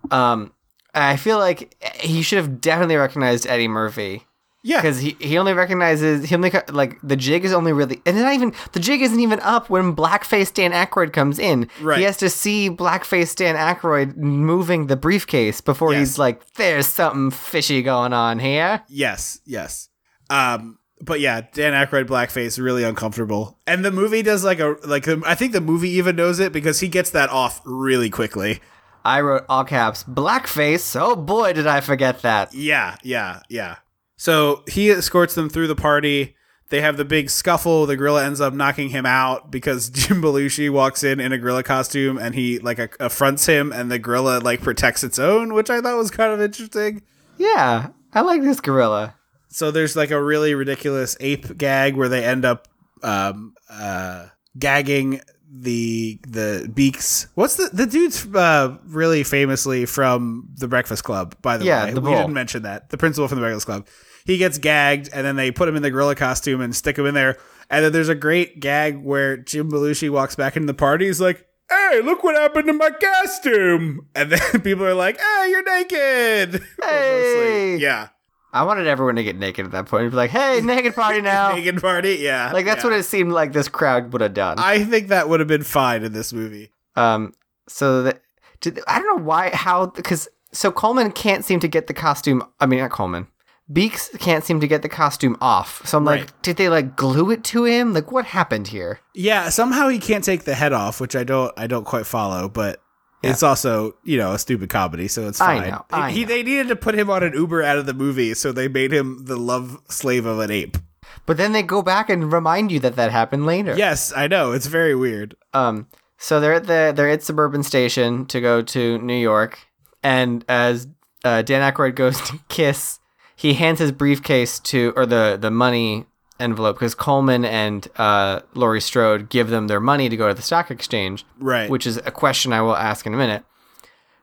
Um, I feel like he should have definitely recognized Eddie Murphy Yeah. because he, he only recognizes he only like the jig is only really and not even the jig isn't even up when blackface Dan Aykroyd comes in. Right. He has to see blackface Dan Aykroyd moving the briefcase before Yes. he's like, "There's something fishy going on here." Yes, yes. Um, but yeah, Dan Aykroyd blackface really uncomfortable, and the movie does like a like. The, I think the movie even knows it because he gets that off really quickly. I wrote all caps blackface. Oh boy, did I forget that. Yeah, yeah, yeah. So he escorts them through the party. They have the big scuffle. The gorilla ends up knocking him out because Jim Belushi walks in in a gorilla costume and he like a- affronts him, and the gorilla like protects its own, which I thought was kind of interesting. Yeah, I like this gorilla. so there's like a really ridiculous ape gag where they end up um uh gagging the the Beeks. What's the the dude's uh really famously from the breakfast club by the Yeah, way. the we didn't mention that. The principal from the breakfast club. He gets gagged and then they put him in the gorilla costume and stick him in there. And then there's a great gag where jim belushi walks back into the party. He's like hey look what happened to my costume. And then people are like hey you're naked. Hey! yeah I wanted everyone to get naked at that point. and be like, "Hey, naked party now!" naked party. Yeah, Like that's yeah. what it seemed like this crowd would have done. I think that would have been fine in this movie. um, so that did, I don't know why how because so Coleman can't seem to get the costume. I mean, not Coleman. Beeks can't seem to get the costume off. So I'm like, Right. did they like glue it to him? Like, what happened here? Yeah, somehow he can't take the head off, which I don't. I don't quite follow, but. It's also, you know, a stupid comedy, so it's I fine. know, I he, know. They needed to put him on an Uber out of the movie, so they made him the love slave of an ape. But then they go back and remind you that that happened later. Yes, I know. It's very weird. Um, so they're at the they're at suburban station to go to New York, and as uh, Dan Aykroyd goes to kiss, he hands his briefcase to or the the money envelope because Coleman and uh, Laurie Strode give them their money to go to the stock exchange, Right. Which is a question I will ask in a minute.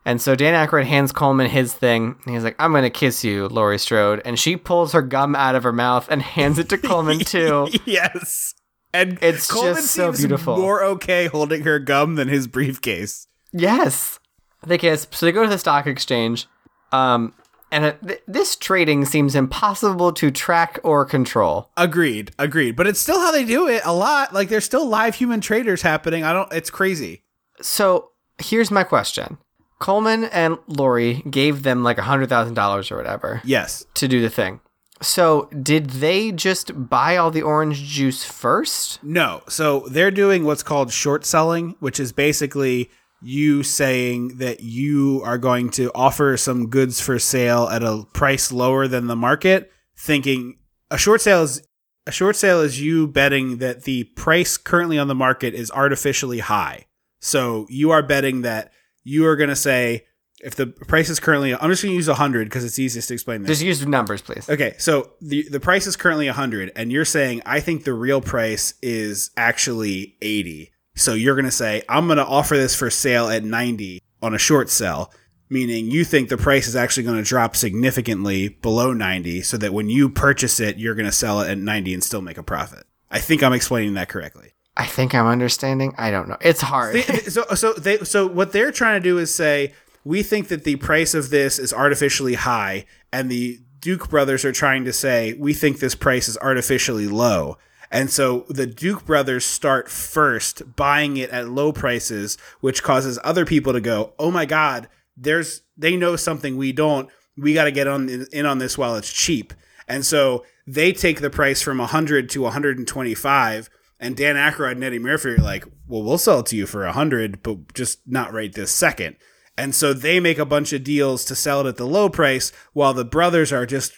And so Dan Aykroyd hands Coleman his thing. And he's like, "I'm gonna kiss you, Laurie Strode," and she pulls her gum out of her mouth and hands it to Coleman too. yes. And It's Coleman just so beautiful. more okay holding her gum than his briefcase. Yes. They kiss. So they go to the stock exchange. Um, and th- this trading seems impossible to track or control. Agreed, agreed. But it's still how they do it a lot. Like there's still live human traders happening. I don't. It's crazy. So here's my question Coleman and Laurie gave them like a $100,000 or whatever Yes. to do the thing. So did they just buy all the orange juice first? No. So they're doing what's called short selling, which is basically you saying that you are going to offer some goods for sale at a price lower than the market, thinking a short sale is a short sale is you betting that the price currently on the market is artificially high. So you are betting that you are going to say if the price is currently I'm just going to use 100 because it's easiest to explain this. Just use numbers, please. Okay, so the the price is currently 100 and you're saying I think the real price is actually 80. So you're going to say I'm going to offer this for sale at 90 on a short sell, meaning you think the price is actually going to drop significantly below 90 so that when you purchase it you're going to sell it at 90 and still make a profit. I think I'm explaining that correctly. I think I'm understanding. I don't know. It's hard. So so they so what they're trying to do is say we think that the price of this is artificially high and the Duke brothers are trying to say we think this price is artificially low. And so the Duke brothers start first buying it at low prices which causes other people to go, "Oh my god, there's they know something we don't. we got to get on in on this while it's cheap. And so they take the price from 100 to 125 and Dan Aykroyd and Eddie Murphy are like, "Well, we'll sell it to you for 100, but just not right this second. And so they make a bunch of deals to sell it at the low price while the brothers are just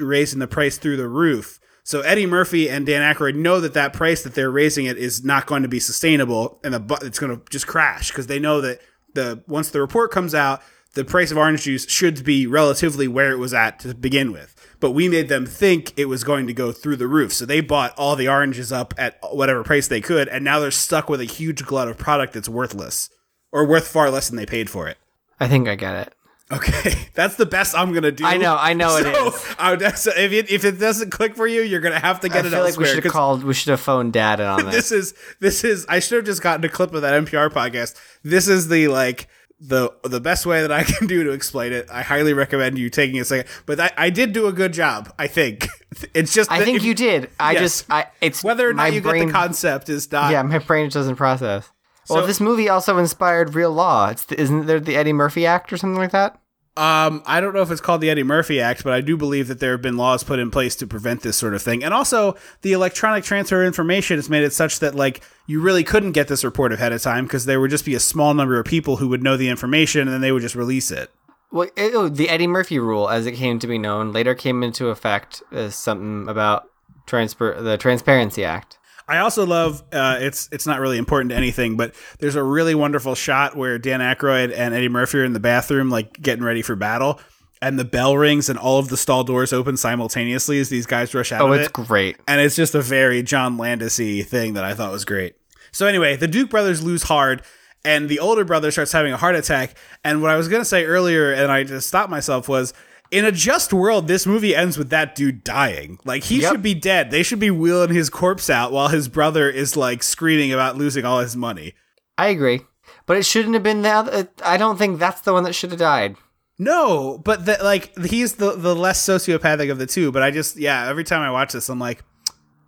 raising the price through the roof. So Eddie Murphy and Dan Aykroyd know that that price that they're raising it is not going to be sustainable, and the it's going to just crash because they know that the once the report comes out, the price of orange juice should be relatively where it was at to begin with. But we made them think it was going to go through the roof, so they bought all the oranges up at whatever price they could, and now they're stuck with a huge glut of product that's worthless or worth far less than they paid for it. I think I get it. Okay, that's the best I'm gonna do. I know, I know it so, is. I would- so if it, if it doesn't click for you, you're gonna have to I get it feel like we should have called. We should have phoned Dad on this. this is this is. I should have just gotten a clip of that NPR podcast. This is the like the the best way that I can do to explain it. I highly recommend you taking a second. But I, I did do a good job. I think it's just. I think if- you did. I Yes. just. I. It's Whether or not you brain, get the concept is not. Yeah, my brain doesn't process. Well, So- this movie also inspired real law. It's the, isn't there the Eddie Murphy Act or something like that? Um, I don't know if it's called the Eddie Murphy Act, but I do believe that there have been laws put in place to prevent this sort of thing. And also, the electronic transfer information has made it such that like you really couldn't get this report ahead of time because there would just be a small number of people who would know the information, and then they would just release it. Well, it, oh, the Eddie Murphy rule, as it came to be known, later came into effect as something about transfer the Transparency Act. I also love uh, it's it's not really important to anything, but there's a really wonderful shot where Dan Aykroyd and Eddie Murphy are in the bathroom, like getting ready for battle, and the bell rings and all of the stall doors open simultaneously as these guys rush out Oh, it's it. great. and it's just a very John Landis-y thing that I thought was great. So anyway, the Duke brothers lose hard, and the older brother starts having a heart attack. And what I was gonna say earlier, and I just stopped myself, was in a just world, this movie ends with that dude dying. Like he Yep. should be dead. They should be wheeling his corpse out while his brother is like screaming about losing all his money. I agree, but it shouldn't have been that. I don't think that's the one that should have died. No, but the, like he's the the less sociopathic of the two. But I just yeah, every time I watch this, I'm like,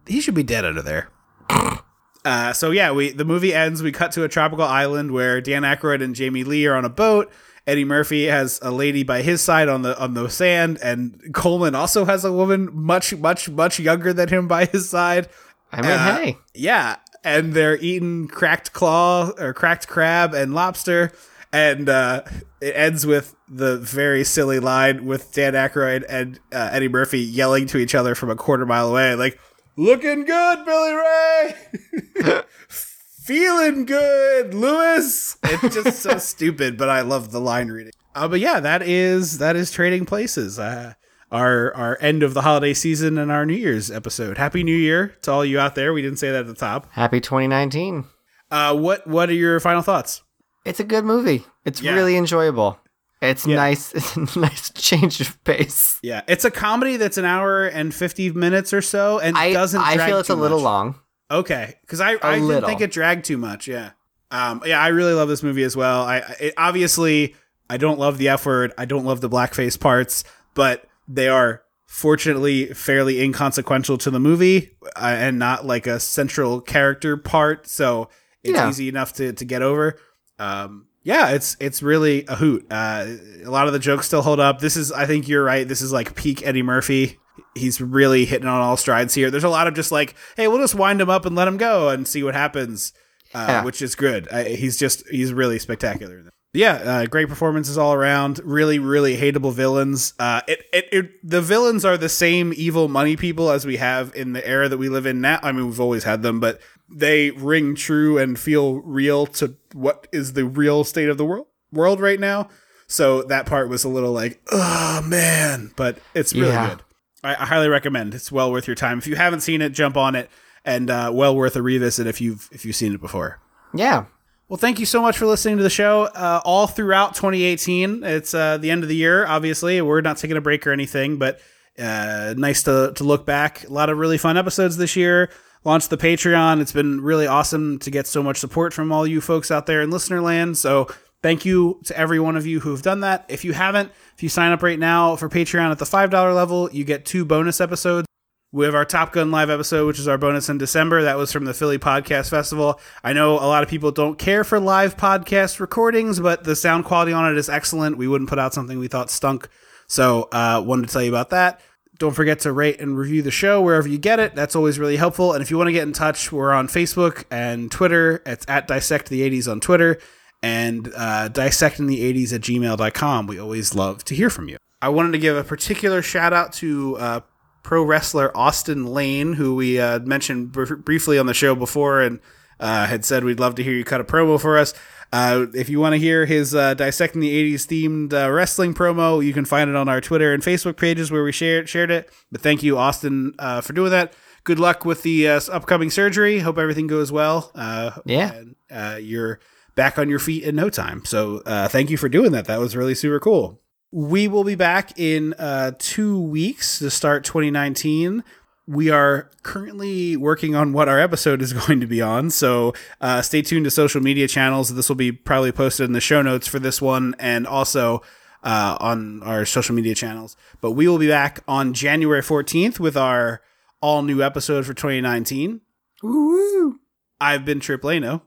he should be dead under there. uh, so yeah, we the movie ends. We cut to a tropical island where Dan Aykroyd and Jamie Lee are on a boat. Eddie Murphy has a lady by his side on the on the sand, and Coleman also has a woman much much much younger than him by his side. I mean, Uh, hey, Yeah, and they're eating cracked claw or cracked crab and lobster, and uh, it ends with the very silly line with Dan Aykroyd and uh, Eddie Murphy yelling to each other from a quarter mile away, like "Looking good, Billy Ray." Feeling good, Louis. It's just so stupid, but I love the line reading. Uh, but yeah, that is that is trading places. Uh, our our end of the holiday season and our New Year's episode. Happy New Year to all you out there. We didn't say that at the top. happy 2019. Uh, what what are your final thoughts? It's a good movie. It's Yeah. really enjoyable. It's Yeah. nice. It's a nice change of pace. Yeah, it's a comedy that's an hour and fifty minutes or so, and I doesn't. I drag feel it's too a little much. long. Okay, because I I didn't think it dragged too much. Yeah, um, yeah, I really love this movie as well. I it, obviously I don't love the F word. I don't love the blackface parts, but they are fortunately fairly inconsequential to the movie uh, and not like a central character part. So it's Yeah. easy enough to to get over. Um, yeah, it's it's really a hoot. Uh, a lot of the jokes still hold up. This is, I think you're right. This is like peak Eddie Murphy. He's really hitting on all strides here. There's a lot of just like, hey, we'll just wind him up and let him go and see what happens, uh, Yeah. which is good. I, he's just he's really spectacular. Yeah, uh, great performances all around. Really, really hateable villains. Uh, it, it, it, the villains are the same evil money people as we have in the era that we live in now. I mean, we've always had them, but they ring true and feel real to what is the real state of the world world right now. So that part was a little like, oh man, but it's really Yeah. good. I, I highly recommend. It's well worth your time. If you haven't seen it, jump on it, and uh, well worth a revisit if you've if you've seen it before. Yeah. Well, thank you so much for listening to the show uh, all throughout 2018. It's uh, the end of the year, obviously. We're not taking a break or anything, but uh, nice to, to look back. A lot of really fun episodes this year. Launched the Patreon. It's been really awesome to get so much support from all you folks out there in listener land. So thank you to every one of you who have done that. If you haven't, if you sign up right now for Patreon at the $5 level, you get two bonus episodes We have our Top Gun live episode, which is our bonus in December. That was from the Philly Podcast Festival. I know a lot of people don't care for live podcast recordings, but the sound quality on it is excellent. We wouldn't put out something we thought stunk. So, uh, wanted to tell you about that. Don't forget to rate and review the show wherever you get it. That's always really helpful. And if you want to get in touch, we're on Facebook and Twitter. It's at Dissect the 80s on Twitter and uh, dissecting the 80s at gmail.com. We always love to hear from you. I wanted to give a particular shout out to uh, pro wrestler Austin Lane, who we uh, mentioned br- briefly on the show before and uh, had said we'd love to hear you cut a promo for us. Uh, if you want to hear his uh, dissecting the 80s themed uh, wrestling promo, you can find it on our Twitter and Facebook pages where we shared shared it. But thank you, Austin, uh, for doing that. Good luck with the uh, upcoming surgery. Hope everything goes well. Uh, Yeah. and, uh, you're back on your feet in no time. So uh, thank you for doing that. That was really super cool. We will be back in uh, two weeks to start 2019. We are currently working on what our episode is going to be on. So uh, stay tuned to social media channels. This will be probably posted in the show notes for this one and also uh, on our social media channels. But we will be back on January 14th with our all new episode for 2019. Woo! I've been Trip Lano.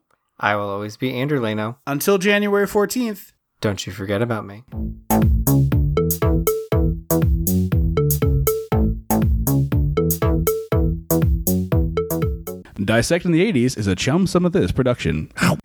I will always be Andrew Leno. Until January 14th. Don't you forget about me. Dissecting the 80s is a Chum Some of This production. Ow.